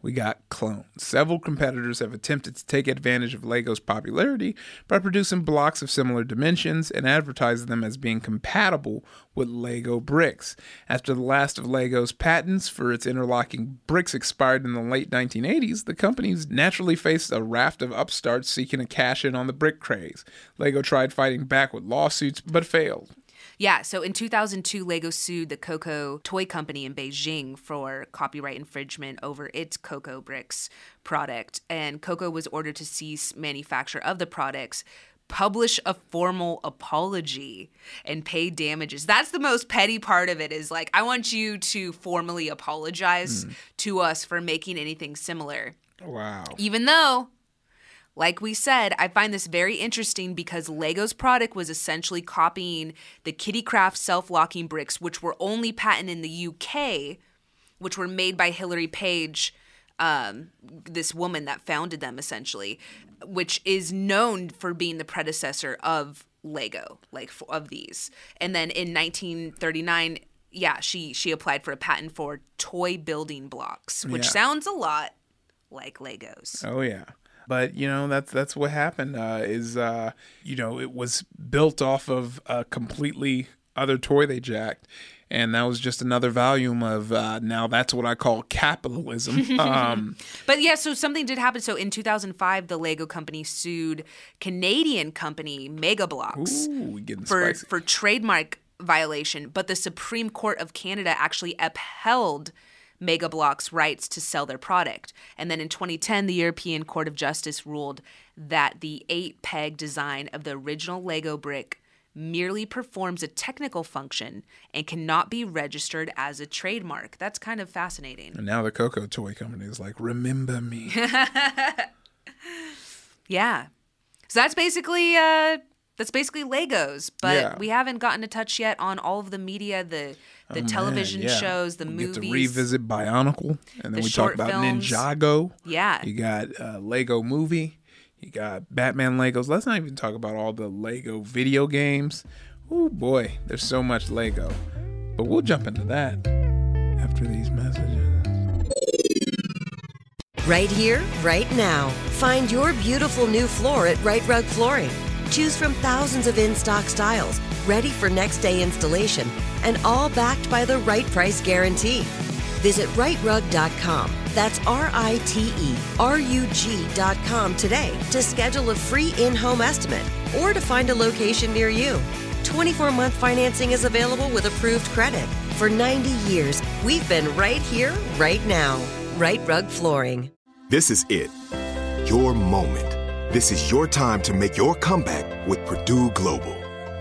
[SPEAKER 1] We got clones. Several competitors have attempted to take advantage of Lego's popularity by producing blocks of similar dimensions and advertising them as being compatible with Lego bricks. After the last of Lego's patents for its interlocking bricks expired in the late 1980s, the companies naturally faced a raft of upstarts seeking to cash in on the brick craze. Lego tried fighting back with lawsuits but failed.
[SPEAKER 2] Yeah, so in 2002, Lego sued the Coco Toy Company in Beijing for copyright infringement over its Coco Bricks product. And Coco was ordered to cease manufacture of the products, publish a formal apology, and pay damages. That's the most petty part of it is like, I want you to formally apologize hmm. to us for making anything similar.
[SPEAKER 1] Wow.
[SPEAKER 2] Even though, like we said, I find this very interesting because Lego's product was essentially copying the Kiddicraft self locking bricks, which were only patented in the UK, which were made by Hilary Page, um, this woman that founded them essentially, which is known for being the predecessor of Lego, like of these. And then in 1939, yeah, she she applied for a patent for toy building blocks, which
[SPEAKER 1] Yeah.
[SPEAKER 2] sounds a lot like Legos.
[SPEAKER 1] Oh yeah. But you know that's that's what happened. Uh, is uh, you know it was built off of a completely other toy they jacked, and that was just another volume of uh, now that's what I call capitalism. Um,
[SPEAKER 2] But yeah, so something did happen. So in 2005, the Lego company sued Canadian company Mega Bloks
[SPEAKER 1] ooh,
[SPEAKER 2] for
[SPEAKER 1] spicy.
[SPEAKER 2] for trademark violation, but the Supreme Court of Canada actually upheld Mega Bloks' rights to sell their product. And then in 2010, the European Court of Justice ruled that the eight peg design of the original Lego brick merely performs a technical function and cannot be registered as a trademark. That's kind of fascinating.
[SPEAKER 1] and now the Coco toy company is like, remember me.
[SPEAKER 2] Yeah. So that's basically uh that's basically Legos, but
[SPEAKER 1] Yeah.
[SPEAKER 2] we haven't gotten a touch yet on all of the media, the the
[SPEAKER 1] Oh, man,
[SPEAKER 2] television
[SPEAKER 1] yeah.
[SPEAKER 2] shows, the movies.
[SPEAKER 1] we
[SPEAKER 2] movies.
[SPEAKER 1] Get to revisit Bionicle, and then
[SPEAKER 2] the
[SPEAKER 1] we talk
[SPEAKER 2] short
[SPEAKER 1] about
[SPEAKER 2] films.
[SPEAKER 1] Ninjago.
[SPEAKER 2] Yeah.
[SPEAKER 1] You got uh, Lego Movie. You got Batman Legos. Let's not even talk about all the Lego video games. Oh boy, there's so much Lego. But we'll jump into that after these messages.
[SPEAKER 5] Right here, right now. Find your beautiful new floor at Right Rug Flooring. Choose from thousands of in stock styles, ready for next day installation, and all backed by the right price guarantee. Visit rightrug.com. That's R I T E R U G.com today to schedule a free in home estimate or to find a location near you. 24 month financing is available with approved credit. For 90 years, we've been right here, right now. Right Rug Flooring.
[SPEAKER 3] This is it. Your moment. This is your time to make your comeback with Purdue Global.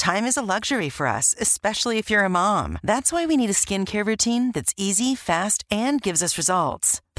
[SPEAKER 4] Time is a luxury for us, especially if you're a mom. That's why we need a skincare routine that's easy, fast, and gives us results.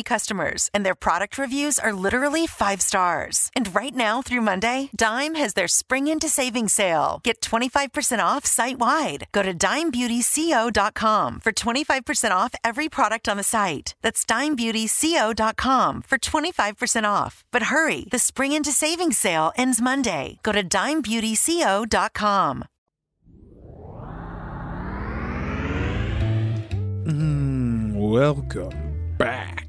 [SPEAKER 4] customers, and their product reviews are literally five stars. And right now through Monday, Dime has their Spring Into Savings sale. Get 25% off site wide. Go to dimebeautyco.com for 25% off every product on the site. That's dimebeautyco.com for 25% off. But hurry, the Spring Into Savings sale ends Monday. Go to dimebeautyco.com.
[SPEAKER 1] Hmm, welcome back.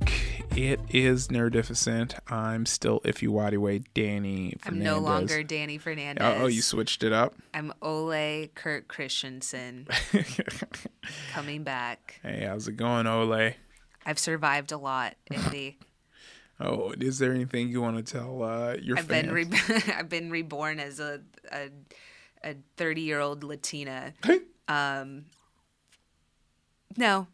[SPEAKER 1] It is Nerdificent. I'm still Ify Wadiway Danny
[SPEAKER 2] I'm no longer Danny Fernandez.
[SPEAKER 1] Oh, oh, you switched it up?
[SPEAKER 2] I'm Ole Kurt Christiansen coming back.
[SPEAKER 1] Hey, how's it going, Ole?
[SPEAKER 2] I've survived a lot, Indy.
[SPEAKER 1] Oh, is there anything you want to tell uh, your
[SPEAKER 2] I've
[SPEAKER 1] fans?
[SPEAKER 2] been re- I've been reborn as a a a 30 year old Latina. Um, no,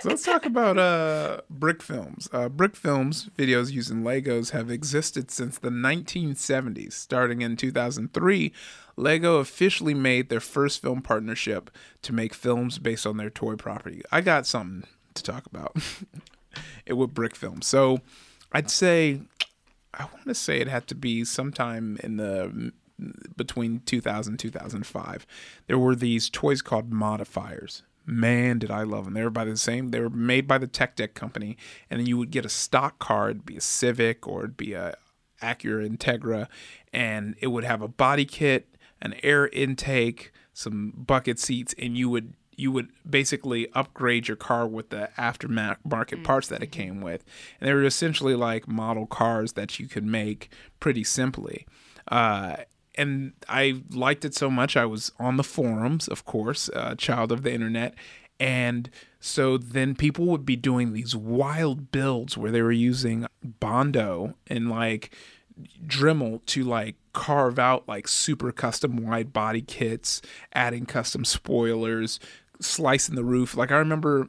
[SPEAKER 1] so let's talk about uh, brick films. Uh, brick films videos using Legos have existed since the 1970s. Starting in 2003, Lego officially made their first film partnership to make films based on their toy property. I got something to talk about. it with brick films. So I'd say I want to say it had to be sometime in the between 2000 2005 there were these toys called modifiers man did i love them they were by the same they were made by the tech deck company and then you would get a stock car it'd be a civic or it'd be a acura integra and it would have a body kit an air intake some bucket seats and you would you would basically upgrade your car with the aftermarket parts that it came with, and they were essentially like model cars that you could make pretty simply. Uh, and I liked it so much. I was on the forums, of course, a child of the internet, and so then people would be doing these wild builds where they were using Bondo and like Dremel to like carve out like super custom wide body kits, adding custom spoilers, slicing the roof. Like I remember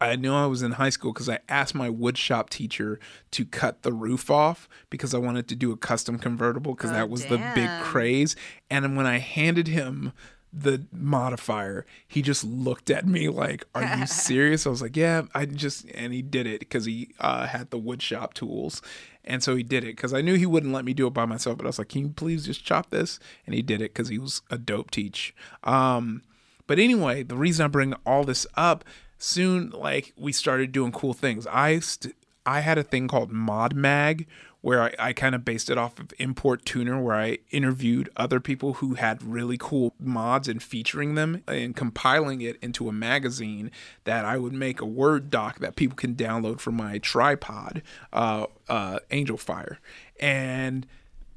[SPEAKER 1] I knew I was in high school because I asked my woodshop teacher to cut the roof off because I wanted to do a custom convertible because
[SPEAKER 2] Oh,
[SPEAKER 1] that was the big craze. And when I handed him the modifier, he just looked at me like, "Are you serious?" I was like, "Yeah, I just," and he did it because he uh, had the woodshop tools, and so he did it because I knew he wouldn't let me do it by myself. But I was like, "Can you please just chop this?" And he did it because he was a dope teach. Um, but anyway, the reason I bring all this up, soon like we started doing cool things. I st- I had a thing called Mod Mag where I, I kind of based it off of Import Tuner, where I interviewed other people who had really cool mods and featuring them and compiling it into a magazine that I would make a Word doc that people can download from my tripod, uh, uh, Angel Fire. And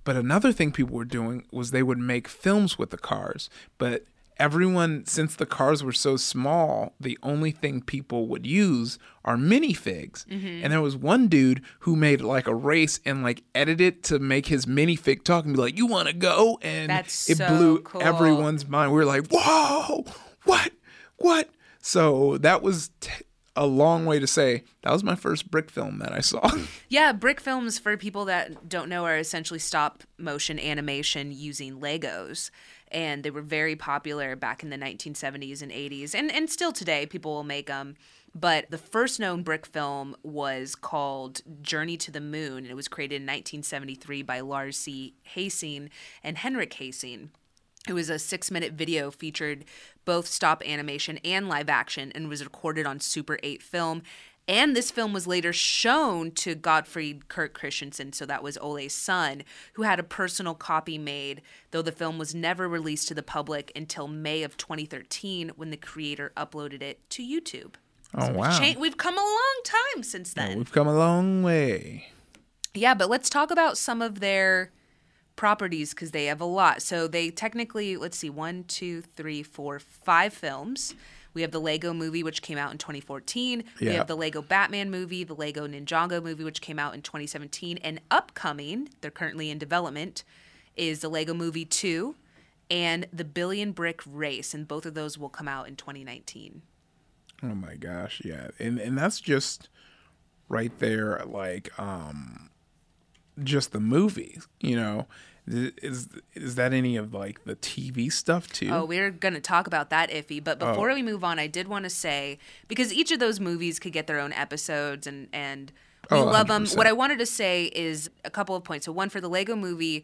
[SPEAKER 1] but another thing people were doing was they would make films with the cars. But everyone, since the cars were so small, the only thing people would use are minifigs. Mm-hmm. And there was one dude who made like a race and like edited it to make his minifig talk and be like, "You want to go?" And
[SPEAKER 2] That's
[SPEAKER 1] it
[SPEAKER 2] so
[SPEAKER 1] blew
[SPEAKER 2] cool.
[SPEAKER 1] everyone's mind. We were like, "Whoa, what, what?" So that was. T- a long way to say that was my first brick film that I saw.
[SPEAKER 2] Yeah, brick films for people that don't know are essentially stop motion animation using Legos. And they were very popular back in the 1970s and 80s. And, and still today, people will make them. But the first known brick film was called Journey to the Moon. And it was created in 1973 by Lars C. Hassing and Henrik Hassing. It was a six minute video featured both stop animation and live action and was recorded on Super 8 film. And this film was later shown to Gottfried Kirk Christiansen, so that was Ole's son, who had a personal copy made, though the film was never released to the public until May of 2013 when the creator uploaded it to YouTube.
[SPEAKER 1] Oh wow.
[SPEAKER 2] Cha- we've come a long time since then.
[SPEAKER 1] We've come a long way.
[SPEAKER 2] Yeah, but let's talk about some of their properties because they have a lot. So they technically, let's see, one, two, three, four, five films. We have the Lego movie, which came out in 2014. We have the Lego Batman movie, the Lego Ninjago movie, which came out in 2017. And upcoming, they're currently in development, is the Lego movie 2 and the Billion Brick Race. And both of those will come out in 2019.
[SPEAKER 1] Oh my gosh, yeah. And and that's just right there like um just the movie, you know. Is is that any of like the TV stuff too?
[SPEAKER 2] Oh, we're going to talk about that, Iffy. But before we move on, I did want to say because each of those movies could get their own episodes and and we
[SPEAKER 1] Oh,
[SPEAKER 2] love them.
[SPEAKER 1] 100%.
[SPEAKER 2] What I wanted to say is a couple of points. So one for the Lego movie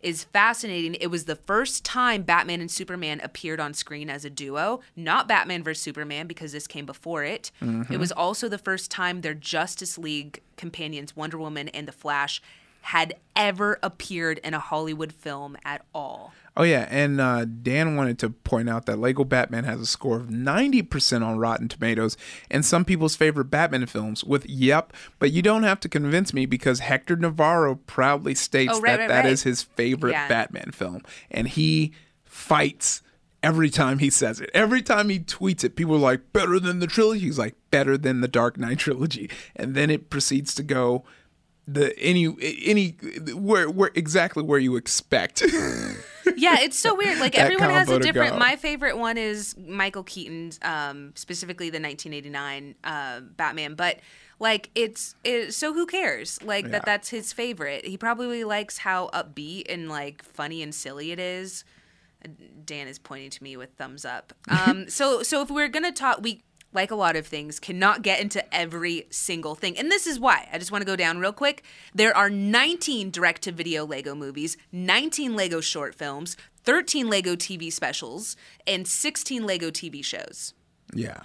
[SPEAKER 2] is fascinating. It was the first time Batman and Superman appeared on screen as a duo, not Batman vs Superman because this came before it.
[SPEAKER 1] Mm-hmm.
[SPEAKER 2] It was also the first time their Justice League companions Wonder Woman and the Flash had ever appeared in a Hollywood film at all.
[SPEAKER 1] Oh yeah, and uh, Dan wanted to point out that Lego Batman has a score of 90% on Rotten Tomatoes and some people's favorite Batman films with yep, but you don't have to convince me because Hector Navarro proudly states
[SPEAKER 2] Oh, right,
[SPEAKER 1] that
[SPEAKER 2] right,
[SPEAKER 1] that
[SPEAKER 2] right.
[SPEAKER 1] is his favorite
[SPEAKER 2] Yeah.
[SPEAKER 1] Batman film and he fights every time he says it. Every time he tweets it, people are like better than the trilogy. He's like better than the Dark Knight trilogy. And then it proceeds to go the any any where where exactly where you expect.
[SPEAKER 2] yeah, it's so weird. Like everyone has a different. My favorite one is Michael Keaton's, um, specifically the 1989 uh, Batman. But like, it's it, so who cares? Like
[SPEAKER 1] Yeah.
[SPEAKER 2] that. That's his favorite. He probably likes how upbeat and like funny and silly it is. Dan is pointing to me with thumbs up. Um, so so if we're gonna talk, we like a lot of things cannot get into every single thing, and this is why I just want to go down real quick. There are 19 direct-to-video Lego movies, 19 Lego short films, 13 Lego TV specials, and 16 Lego TV shows.
[SPEAKER 1] Yeah.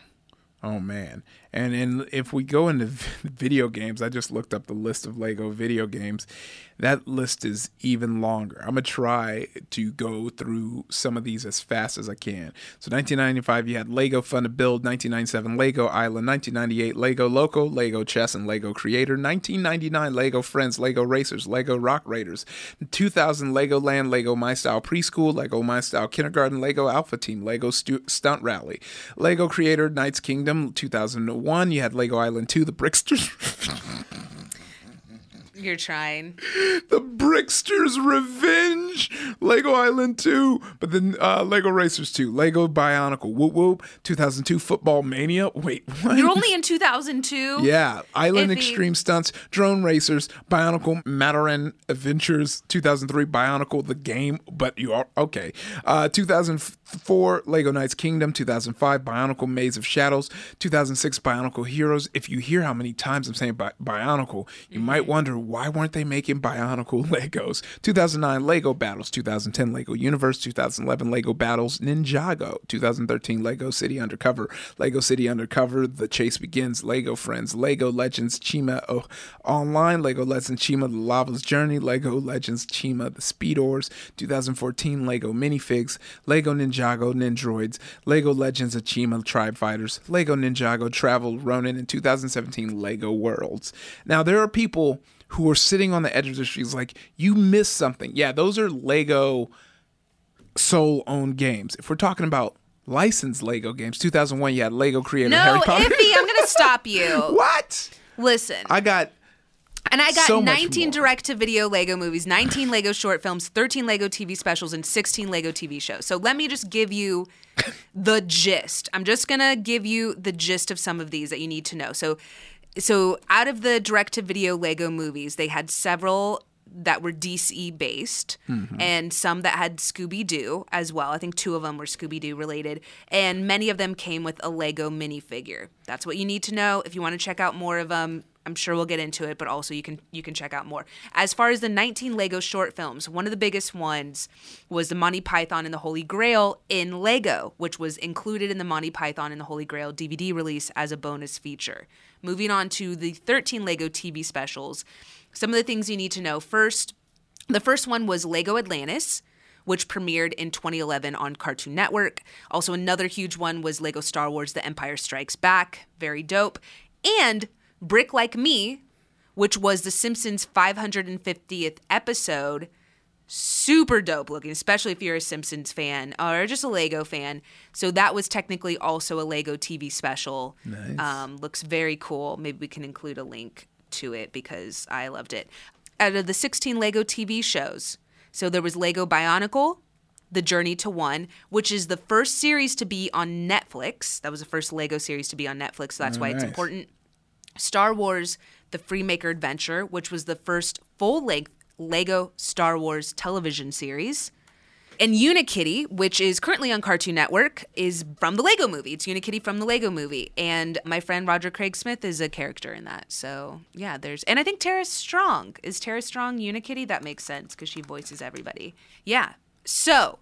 [SPEAKER 1] Oh man. And and if we go into video games, I just looked up the list of Lego video games. that list is even longer. I'm gonna try to go through some of these as fast as I can. So 1995, you had Lego Fun to Build. 1997, Lego Island. 1998, Lego Loco, Lego Chess, and Lego Creator. 1999, Lego Friends, Lego Racers, Lego Rock Raiders. 2000, Lego Land, Lego My Style Preschool, Lego My Style Kindergarten, Lego Alpha Team, Lego Stu- Stunt Rally, Lego Creator, Knights Kingdom. 2001, you had Lego Island 2, The Bricksters.
[SPEAKER 2] You're trying.
[SPEAKER 1] the Bricksters Revenge, Lego Island 2, but then uh, Lego Racers 2, Lego Bionicle, Whoop Whoop, 2002 Football Mania. Wait, what?
[SPEAKER 2] You're only in 2002.
[SPEAKER 1] Yeah, Island
[SPEAKER 2] Iffy.
[SPEAKER 1] Extreme Stunts, Drome Racers, Bionicle Matoran Adventures, 2003 Bionicle the game, but you are okay. Uh, 2004 Lego Knights Kingdom, 2005 Bionicle Maze of Shadows, 2006 Bionicle Heroes. If you hear how many times I'm saying bi- Bionicle, you might wonder why weren't they making Bionicle Legos? 2009 Lego Battles, 2010 Lego Universe, 2011 Lego Battles Ninjago, 2013 Lego City Undercover, Lego City Undercover, The Chase Begins, Lego Friends, Lego Legends Chima oh, Online, Lego Legends Chima The Laval's Journey, Lego Legends Chima The Speedorz, 2014 Lego Minifigs, Lego Ninjago Nindroids, Lego Legends of Chima Tribe Fighters, Lego Ninjago Travel Ronin, and 2017 Lego Worlds. Now there are people who are sitting on the edge of the streets like you missed something. Yeah, those are Lego sole owned games. If we're talking about licensed Lego games, 2001 you had Lego Creator
[SPEAKER 2] No,
[SPEAKER 1] Harry Potter.
[SPEAKER 2] Iffy, I'm gonna stop you.
[SPEAKER 1] what?
[SPEAKER 2] Listen,
[SPEAKER 1] I got
[SPEAKER 2] and I got
[SPEAKER 1] so
[SPEAKER 2] 19 direct-to-video Lego movies, 19 Lego short films, 13 Lego TV specials, and 16 Lego TV shows. So let me just give you the gist. I'm just gonna give you the gist of some of these that you need to know. So, so out of the direct-to-video Lego movies, they had several that were DC based mm-hmm. and some that had Scooby Doo as well. I think two of them were Scooby Doo related, and many of them came with a Lego minifigure. That's what you need to know if you want to check out more of them. I'm sure we'll get into it, but also you can you can check out more. As far as the 19 Lego short films, one of the biggest ones was the Monty Python and the Holy Grail in Lego, which was included in the Monty Python and the Holy Grail DVD release as a bonus feature. Moving on to the 13 Lego TV specials, some of the things you need to know. First, the first one was Lego Atlantis, which premiered in 2011 on Cartoon Network. Also, another huge one was Lego Star Wars The Empire Strikes Back. Very dope. And Brick Like Me, which was The Simpsons 550th episode. Super dope looking, especially if you're a Simpsons fan or just a Lego fan. So that was technically also a Lego TV special.
[SPEAKER 1] Nice.
[SPEAKER 2] Um, looks very cool. Maybe we can include a link to it because I loved it. Out of the 16 Lego TV shows, so there was Lego Bionicle, The Journey to One, which is the first series to be on Netflix. That was the first Lego series to be on Netflix, so that's why it's important. Star Wars The Freemaker Adventure, which was the first full length Lego Star Wars television series. And Unikitty, which is currently on Cartoon Network, is from the Lego movie. It's Unikitty from the Lego movie. And my friend Roger Craig Smith is a character in that. So, yeah, there's. And I think Tara Strong. Is Tara Strong Unikitty? That makes sense because she voices everybody. Yeah. So,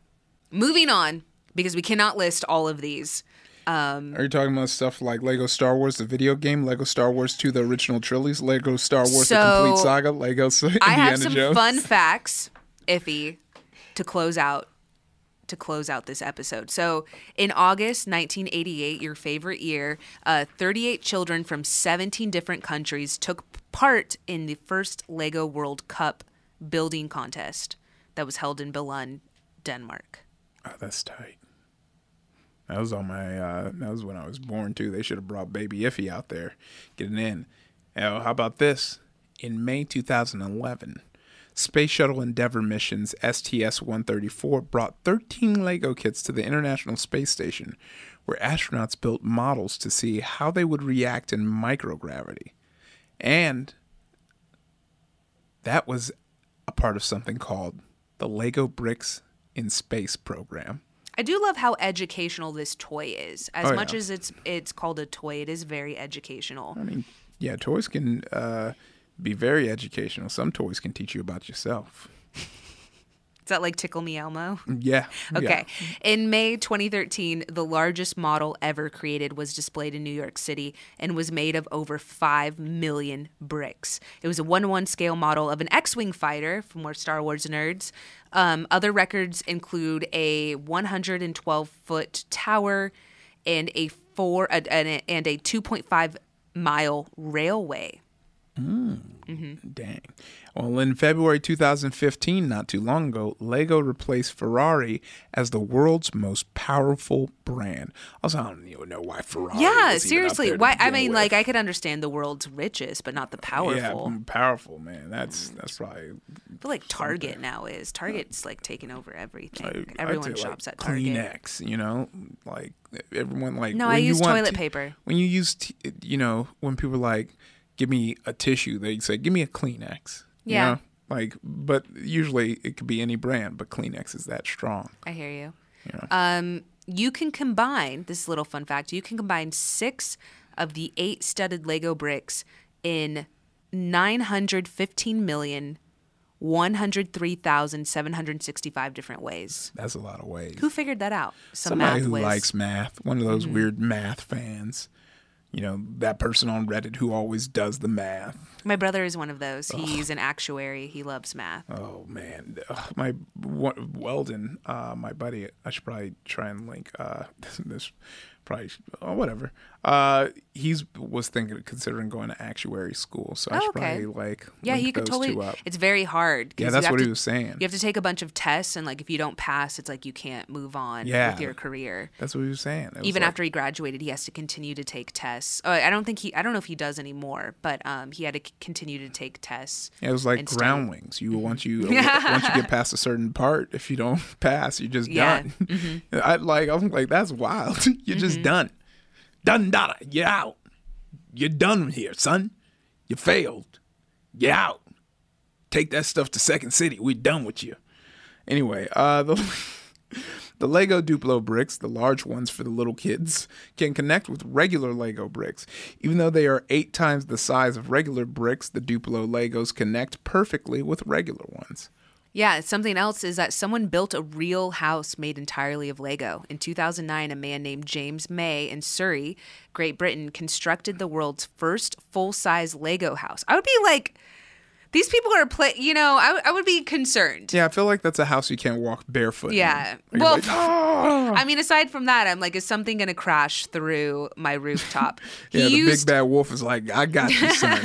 [SPEAKER 2] moving on, because we cannot list all of these.
[SPEAKER 1] Are you talking about stuff like Lego Star Wars, the video game, Lego Star Wars 2, the original trilogies, Lego Star Wars, the complete saga, Lego Indiana
[SPEAKER 2] I have some
[SPEAKER 1] Jones?
[SPEAKER 2] fun facts, iffy, to close out to close out this episode. So, in August 1988, your favorite year, uh, 38 children from 17 different countries took part in the first Lego World Cup building contest that was held in Billund, Denmark.
[SPEAKER 1] Oh, that's tight. That was on my. Uh, that was when I was born too. They should have brought Baby Iffy out there, getting in. How about this? In May 2011, Space Shuttle Endeavour missions STS-134 brought 13 Lego kits to the International Space Station, where astronauts built models to see how they would react in microgravity, and that was a part of something called the Lego Bricks in Space program.
[SPEAKER 2] I do love how educational this toy is. As
[SPEAKER 1] Oh,
[SPEAKER 2] much
[SPEAKER 1] yeah.
[SPEAKER 2] as it's it's called a toy, it is very educational.
[SPEAKER 1] I mean, yeah, toys can uh, be very educational. Some toys can teach you about yourself.
[SPEAKER 2] Is that like Tickle Me Elmo?
[SPEAKER 1] Yeah.
[SPEAKER 2] Okay.
[SPEAKER 1] yeah.
[SPEAKER 2] In May 2013, the largest model ever created was displayed in New York City and was made of over 5 million bricks. It was a 1 1 scale model of an X Wing fighter, for more Star Wars nerds. Um, other records include a 112 foot tower and a four uh, and a, and a 2.5 mile railway.
[SPEAKER 1] Dang. Well, in February 2015, not too long ago, Lego replaced Ferrari as the world's most powerful brand. Also, I don't even know why Ferrari.
[SPEAKER 2] yeah,
[SPEAKER 1] was even up
[SPEAKER 2] seriously. Why? I mean,
[SPEAKER 1] with.
[SPEAKER 2] like, I could understand the world's richest, but not the powerful.
[SPEAKER 1] Yeah, mm, powerful man. That's that's probably.
[SPEAKER 2] I feel like Target now is. Target's like taking over everything.
[SPEAKER 1] Say,
[SPEAKER 2] Everyone
[SPEAKER 1] like,
[SPEAKER 2] shops at Target.
[SPEAKER 1] Kleenex, you know, like everyone like.
[SPEAKER 2] No, I use toilet
[SPEAKER 1] t-
[SPEAKER 2] paper.
[SPEAKER 1] When you use, t- you know, when people like, give me a tissue, they say, give me a Kleenex. You
[SPEAKER 2] Yeah.
[SPEAKER 1] know? Like, but usually it could be any brand, but Kleenex is that strong.
[SPEAKER 2] I hear you.
[SPEAKER 1] Yeah.
[SPEAKER 2] Um, you can combine this little fun fact. You can combine six of the eight studded Lego bricks in nine hundred fifteen million one hundred three thousand seven hundred sixty-five different ways.
[SPEAKER 1] That's a lot of ways.
[SPEAKER 2] Who figured that out? Some
[SPEAKER 1] Somebody
[SPEAKER 2] math
[SPEAKER 1] who
[SPEAKER 2] whiz. Mm-hmm.
[SPEAKER 1] likes math, one of those weird math fans. You know, that person on Reddit who always does the math.
[SPEAKER 2] My brother is one of those. He's an actuary. He loves math.
[SPEAKER 1] Oh man, Ugh, my Weldon, uh, my buddy. I should probably try and link uh, this. Probably oh, whatever. Uh, he's was thinking considering going to actuary school, so I
[SPEAKER 2] Oh,
[SPEAKER 1] should
[SPEAKER 2] okay.
[SPEAKER 1] probably like
[SPEAKER 2] Yeah, he could totally. It's very hard.
[SPEAKER 1] Yeah, that's what
[SPEAKER 2] to-
[SPEAKER 1] he was saying.
[SPEAKER 2] You have to take a bunch of tests, and like if you don't pass, it's like you can't move on
[SPEAKER 1] Yeah.
[SPEAKER 2] with your career.
[SPEAKER 1] That's what he was saying. Was
[SPEAKER 2] Even
[SPEAKER 1] like-
[SPEAKER 2] after he graduated, he has to continue to take tests. Oh, I don't think he. I don't know if he does anymore, but um, he had to continue to take tests.
[SPEAKER 1] Yeah, it was like
[SPEAKER 2] and stay-
[SPEAKER 1] ground wings. You once you once you get past a certain part, if you don't pass, you're just
[SPEAKER 2] Yeah. Mm-hmm.
[SPEAKER 1] done. I like I'm like that's wild. you're just done. Done. You're out. You're done here, son. You failed. You're out. Take that stuff to Second City. We're done with you. Anyway, uh the The Lego Duplo bricks, the large ones for the little kids, can connect with regular Lego bricks. Even though they are eight times the size of regular bricks, the Duplo Legos connect perfectly with regular ones.
[SPEAKER 2] Yeah, something else is that someone built a real house made entirely of Lego. In 2009, a man named James May in Surrey, Great Britain, constructed the world's first full-size Lego house. I would be like, these people are play. You know, I, I would be concerned.
[SPEAKER 1] Yeah, I feel like that's a house you can't walk barefoot.
[SPEAKER 2] Yeah.
[SPEAKER 1] You're
[SPEAKER 2] Well,
[SPEAKER 1] like, "Ah!"
[SPEAKER 2] I mean, aside from that, I'm like, is something going to crash through my rooftop? He
[SPEAKER 1] yeah, the
[SPEAKER 2] used
[SPEAKER 1] big bad wolf is like, I got you, son.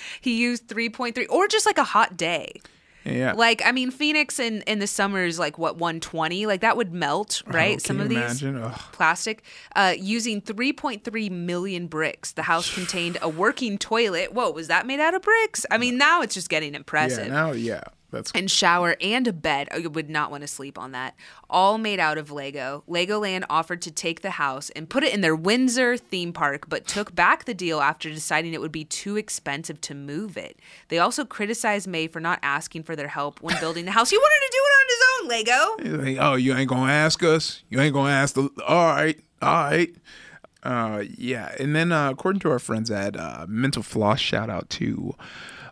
[SPEAKER 2] he used 3.3 or just like a hot day.
[SPEAKER 1] Yeah.
[SPEAKER 2] Like, I mean, Phoenix in, in the summer is like what 120. Like that would melt, right?
[SPEAKER 1] Oh,
[SPEAKER 2] Some of these? Plastic. Uh, using 3.3 million bricks, the house contained a working toilet. Whoa, was that made out of bricks? I mean, now it's just getting impressive.
[SPEAKER 1] yeah, now, yeah. That's
[SPEAKER 2] and shower and a bed. I would not want to sleep on that. All made out of Lego. Legoland offered to take the house and put it in their Windsor theme park, but took back the deal after deciding it would be too expensive to move it. They also criticized May for not asking for their help when building the house. He wanted to do it on his own, Lego.
[SPEAKER 1] Like, oh, you ain't gonna ask us? You ain't gonna ask the? All right, all right. Uh, yeah, and then uh, according to our friends at uh, Mental Floss, shout out to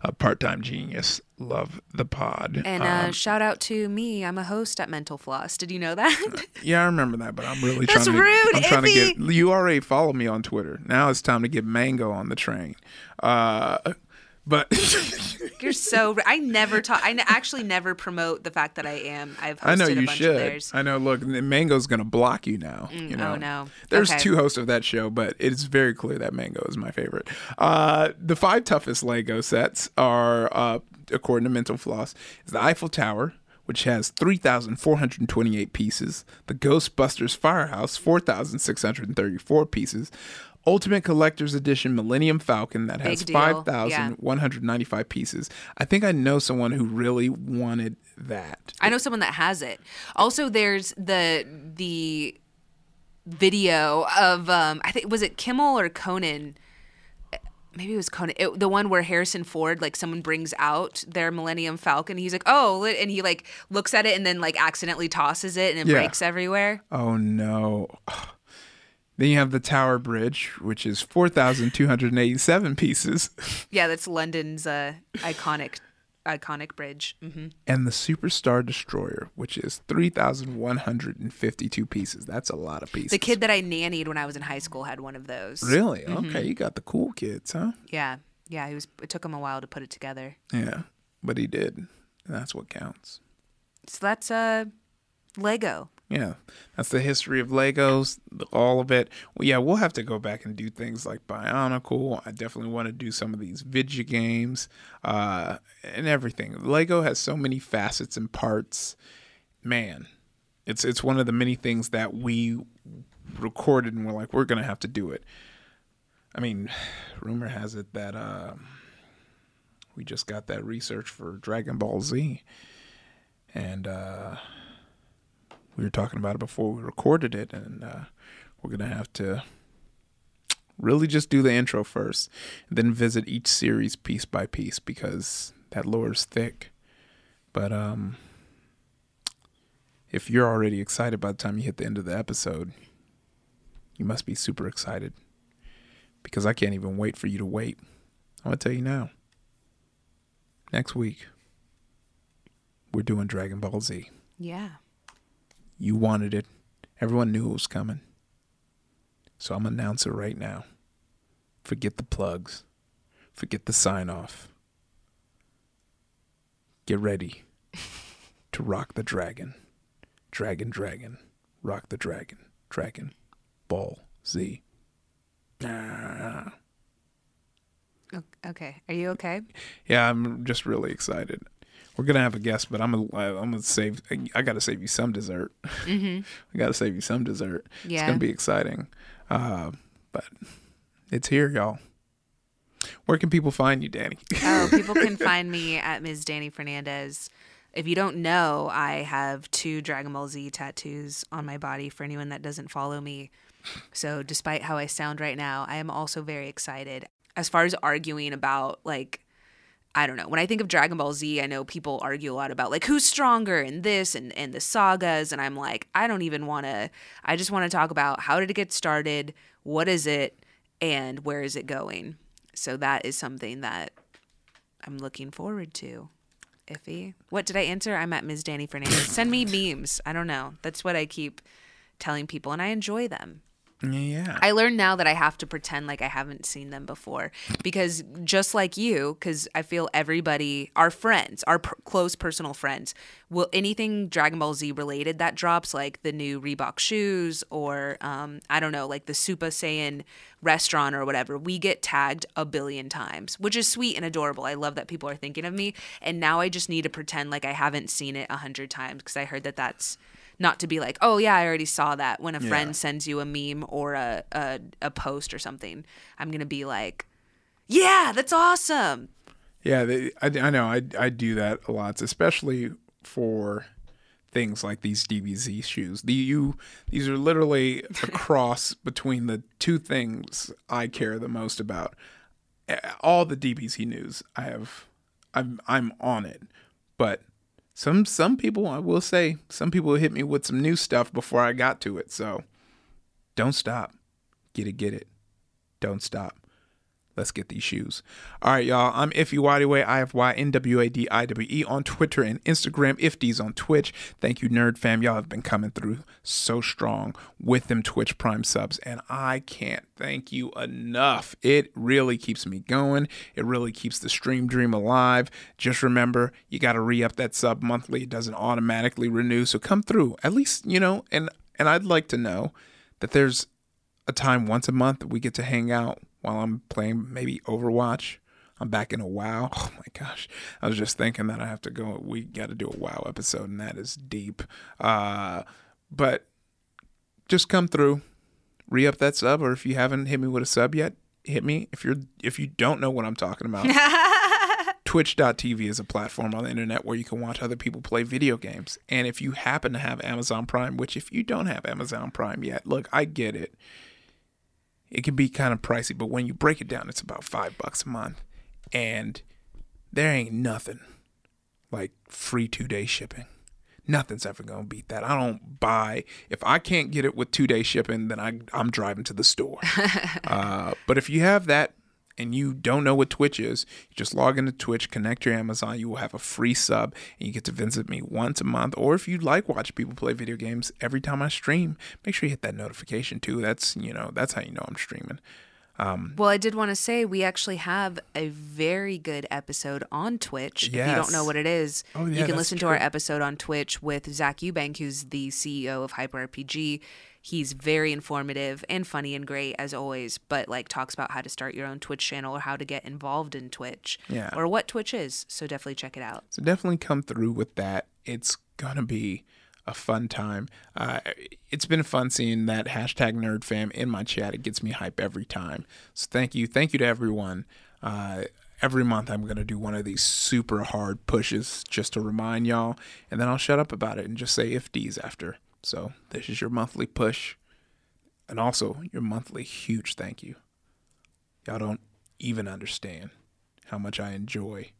[SPEAKER 1] uh, Part Time Genius, love the pod.
[SPEAKER 2] And uh, shout out to me. I'm a host at Mental Floss. Did you know that?
[SPEAKER 1] yeah, I remember that, but I'm really
[SPEAKER 2] That's
[SPEAKER 1] trying to.
[SPEAKER 2] rude,
[SPEAKER 1] I'm trying to get. You already follow me on Twitter. Now it's time to get Mango on the train. Uh, but
[SPEAKER 2] You're so. I never talk. I actually never promote the fact that I am. I've hosted
[SPEAKER 1] I know
[SPEAKER 2] a
[SPEAKER 1] you should. I know. Look, Mango's gonna block you now. you know.
[SPEAKER 2] oh, no.
[SPEAKER 1] There's
[SPEAKER 2] Okay.
[SPEAKER 1] two hosts of that show, but it's very clear that Mango is my favorite. Uh, the five toughest Lego sets are, uh, according to Mental Floss, is the Eiffel Tower. Which has 3,428 pieces. The Ghostbusters Firehouse, 4,634 pieces. Ultimate Collector's Edition Millennium Falcon that has
[SPEAKER 2] Big deal. Yeah.
[SPEAKER 1] 5,195 pieces. I think I know someone who really wanted that.
[SPEAKER 2] I know someone that has it. Also, there's the the video of um I think was it Kimmel or Conan. Maybe it was Conan. It, the one where Harrison Ford, like someone brings out their Millennium Falcon. He's like, "Oh," and he like looks at it and then like accidentally tosses it and it
[SPEAKER 1] Yeah.
[SPEAKER 2] breaks everywhere.
[SPEAKER 1] Oh no. Then you have the Tower Bridge, which is 4,287 pieces.
[SPEAKER 2] Yeah, that's London's uh, iconic iconic bridge. hmm
[SPEAKER 1] and the Superstar Destroyer, which is 3,152 pieces. That's a lot of pieces.
[SPEAKER 2] The kid that I nannied when I was in high school had one of those.
[SPEAKER 1] Really? Okay, you got the cool kids, huh?
[SPEAKER 2] Yeah, yeah. He was. It took him a while to put it together.
[SPEAKER 1] Yeah, but he did. And that's what counts.
[SPEAKER 2] So that's uh, Lego.
[SPEAKER 1] Yeah, that's the history of Legos, all of it. Well, yeah, we'll have to go back and do things like Bionicle. I definitely want to do some of these video games uh, and everything. Lego has so many facets and parts. Man, it's it's one of the many things that we recorded and we're like, we're gonna have to do it. I mean, rumor has it that uh, we just got that research for Dragon Ball Z, and. Uh, we were talking about it before we recorded it, and uh, we're gonna have to really just do the intro first, and then visit each series piece by piece because that lore is thick. But um, if you're already excited by the time you hit the end of the episode, you must be super excited because I can't even wait for you to wait. I'm gonna tell you now. Next week, we're doing Dragon Ball Z.
[SPEAKER 2] Yeah.
[SPEAKER 1] You wanted it. Everyone knew it was coming. So I'm going to announce it right now. Forget the plugs. Forget the sign off. Get ready to rock the dragon. Dragon, dragon. Rock the dragon. Dragon. Ball Z. Ah.
[SPEAKER 2] Okay. Are you okay?
[SPEAKER 1] Yeah, I'm just really excited. We're gonna have a guest, but I'm gonna I'm gonna save. I gotta save you some dessert. Mm-hmm. I gotta save you some dessert. It's gonna be exciting. Uh, but it's here, y'all. Where can people find you, Danny?
[SPEAKER 2] Oh, people can find me at Ms. Danny Fernandez. If you don't know, I have two Dragon Ball Z tattoos on my body for anyone that doesn't follow me. So, despite how I sound right now, I am also very excited. As far as arguing about, like, I don't know. When I think of Dragon Ball Z, I know people argue a lot about like who's stronger in this and, and the sagas. And I'm like, I don't even want to, I just want to talk about how did it get started? What is it? And where is it going? So that is something that I'm looking forward to. Iffy. What did I answer? I'm at Ms. Danny Fernandez. Send me memes. I don't know. That's what I keep telling people, and I enjoy them.
[SPEAKER 1] Yeah.
[SPEAKER 2] I learned now that I have to pretend like I haven't seen them before because just like you, because I feel everybody, our friends, our close personal friends, will anything Dragon Ball Z related that drops, like the new Reebok shoes or um, I don't know, like the Super Saiyan restaurant or whatever, we get tagged a billion times, which is sweet and adorable. I love that people are thinking of me, and now I just need to pretend like I haven't seen it a hundred times because I heard that that's not to be like, oh yeah, I already saw that. When a friend sends you a meme or a, a a post or something, I'm gonna be like, yeah, that's awesome.
[SPEAKER 1] Yeah, they, I, I know. I, I do that a lot, especially for things like these DBZ shoes. The you these are literally a cross between the two things I care the most about. All the DBZ news I have, I'm I'm on it, but some some people I will say some people hit me with some new stuff before I got to it. So don't stop, get it, get it. Don't stop. Let's get these shoes. All right, y'all. I'm Ify Wadiway. I have Y N W A D I W E on Twitter and Instagram. Ifdy's on Twitch. Thank you, Nerd Fam. Y'all have been coming through so strong with them Twitch Prime subs, and I can't thank you enough. It really keeps me going. It really keeps the stream dream alive. Just remember, you got to re up that sub monthly. It doesn't automatically renew, so come through. At least you know. And and I'd like to know that there's a time once a month that we get to hang out while I'm playing maybe Overwatch. I'm back in a WoW. Oh my gosh. I was just thinking that I have to go we got to do a WoW episode and that is deep. Uh but just come through, re up that sub or if you haven't hit me with a sub yet, hit me. If you're if you don't know what I'm talking about. Twitch.tv is a platform on the internet where you can watch other people play video games. And if you happen to have Amazon Prime, which if you don't have Amazon Prime yet, look, I get it. It can be kind of pricey, but when you break it down, it's about five bucks a month. And there ain't nothing like free two day shipping. Nothing's ever gonna beat that. I don't buy if I can't get it with two day shipping, then I I'm driving to the store. uh, but if you have that and you don't know what Twitch is, you just log into Twitch, connect your Amazon, you will have a free sub, and you get to visit me once a month. Or if you'd like watch people play video games every time I stream, make sure you hit that notification too. That's you know that's how you know I'm streaming. Um,
[SPEAKER 2] well, I did want to say we actually have a very good episode on Twitch. If you don't know what it is,
[SPEAKER 1] Oh,
[SPEAKER 2] you can listen to our episode on Twitch with Zach Eubank, who's the CEO of Hyper RPG. He's very informative and funny and great as always, but like talks about how to start your own Twitch channel or how to get involved in Twitch
[SPEAKER 1] Yeah.
[SPEAKER 2] or what Twitch is. So definitely check it out.
[SPEAKER 1] So definitely come through with that. It's gonna be a fun time. Uh, it's been fun seeing that hashtag nerdfam in my chat. It gets me hype every time. So thank you, thank you to everyone. Uh, every month I'm gonna do one of these super hard pushes just to remind y'all, and then I'll shut up about it and just say if D's after. So this is your monthly push, and also your monthly huge thank you. Y'all don't even understand how much I enjoy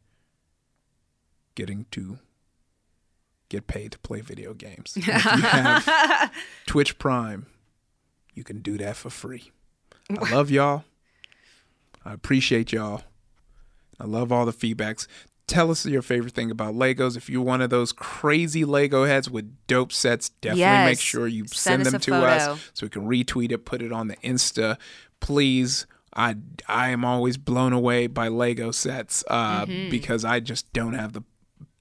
[SPEAKER 1] getting to get paid to play video games. If you have Twitch Prime, you can do that for free. I love y'all. I appreciate y'all. I love all the feedbacks. Tell us your favorite thing about Legos. If you're one of those crazy Lego heads with dope sets, definitely make sure you
[SPEAKER 2] Send
[SPEAKER 1] send, them to
[SPEAKER 2] photo.
[SPEAKER 1] us so we can retweet it, put it on the Insta. Please. I I am always blown away by Lego sets uh,
[SPEAKER 2] Mm-hmm.
[SPEAKER 1] because I just don't have the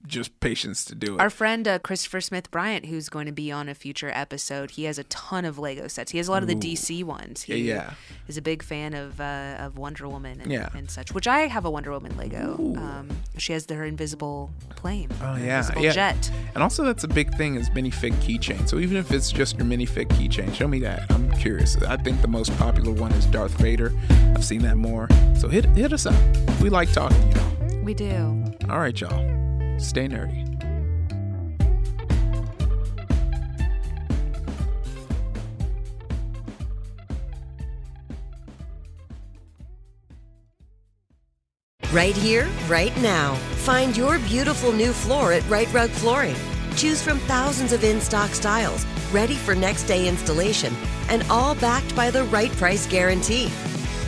[SPEAKER 1] just patience to do it.
[SPEAKER 2] Our friend uh, Christopher Smith Bryant, who's going to be on a future episode, he has a ton of Lego sets. He has a lot of the DC ones. He
[SPEAKER 1] Yeah,
[SPEAKER 2] is a big fan of uh, of Wonder Woman and,
[SPEAKER 1] Yeah.
[SPEAKER 2] and such. Which I have a Wonder Woman Lego. Um, she has her invisible plane.
[SPEAKER 1] Oh yeah,
[SPEAKER 2] invisible
[SPEAKER 1] yeah.
[SPEAKER 2] jet.
[SPEAKER 1] And also, that's a big thing is minifig keychain. So even if it's just your minifig keychain, show me that. I'm curious. I think the most popular one is Darth Vader. I've seen that more. So hit hit us up. We like talking to y'all.
[SPEAKER 2] We do.
[SPEAKER 1] All right, y'all. Stay nerdy.
[SPEAKER 5] Right here, right now. Find your beautiful new floor at Rite Rug Flooring. Choose from thousands of in stock styles, ready for next day installation, and all backed by the right price guarantee.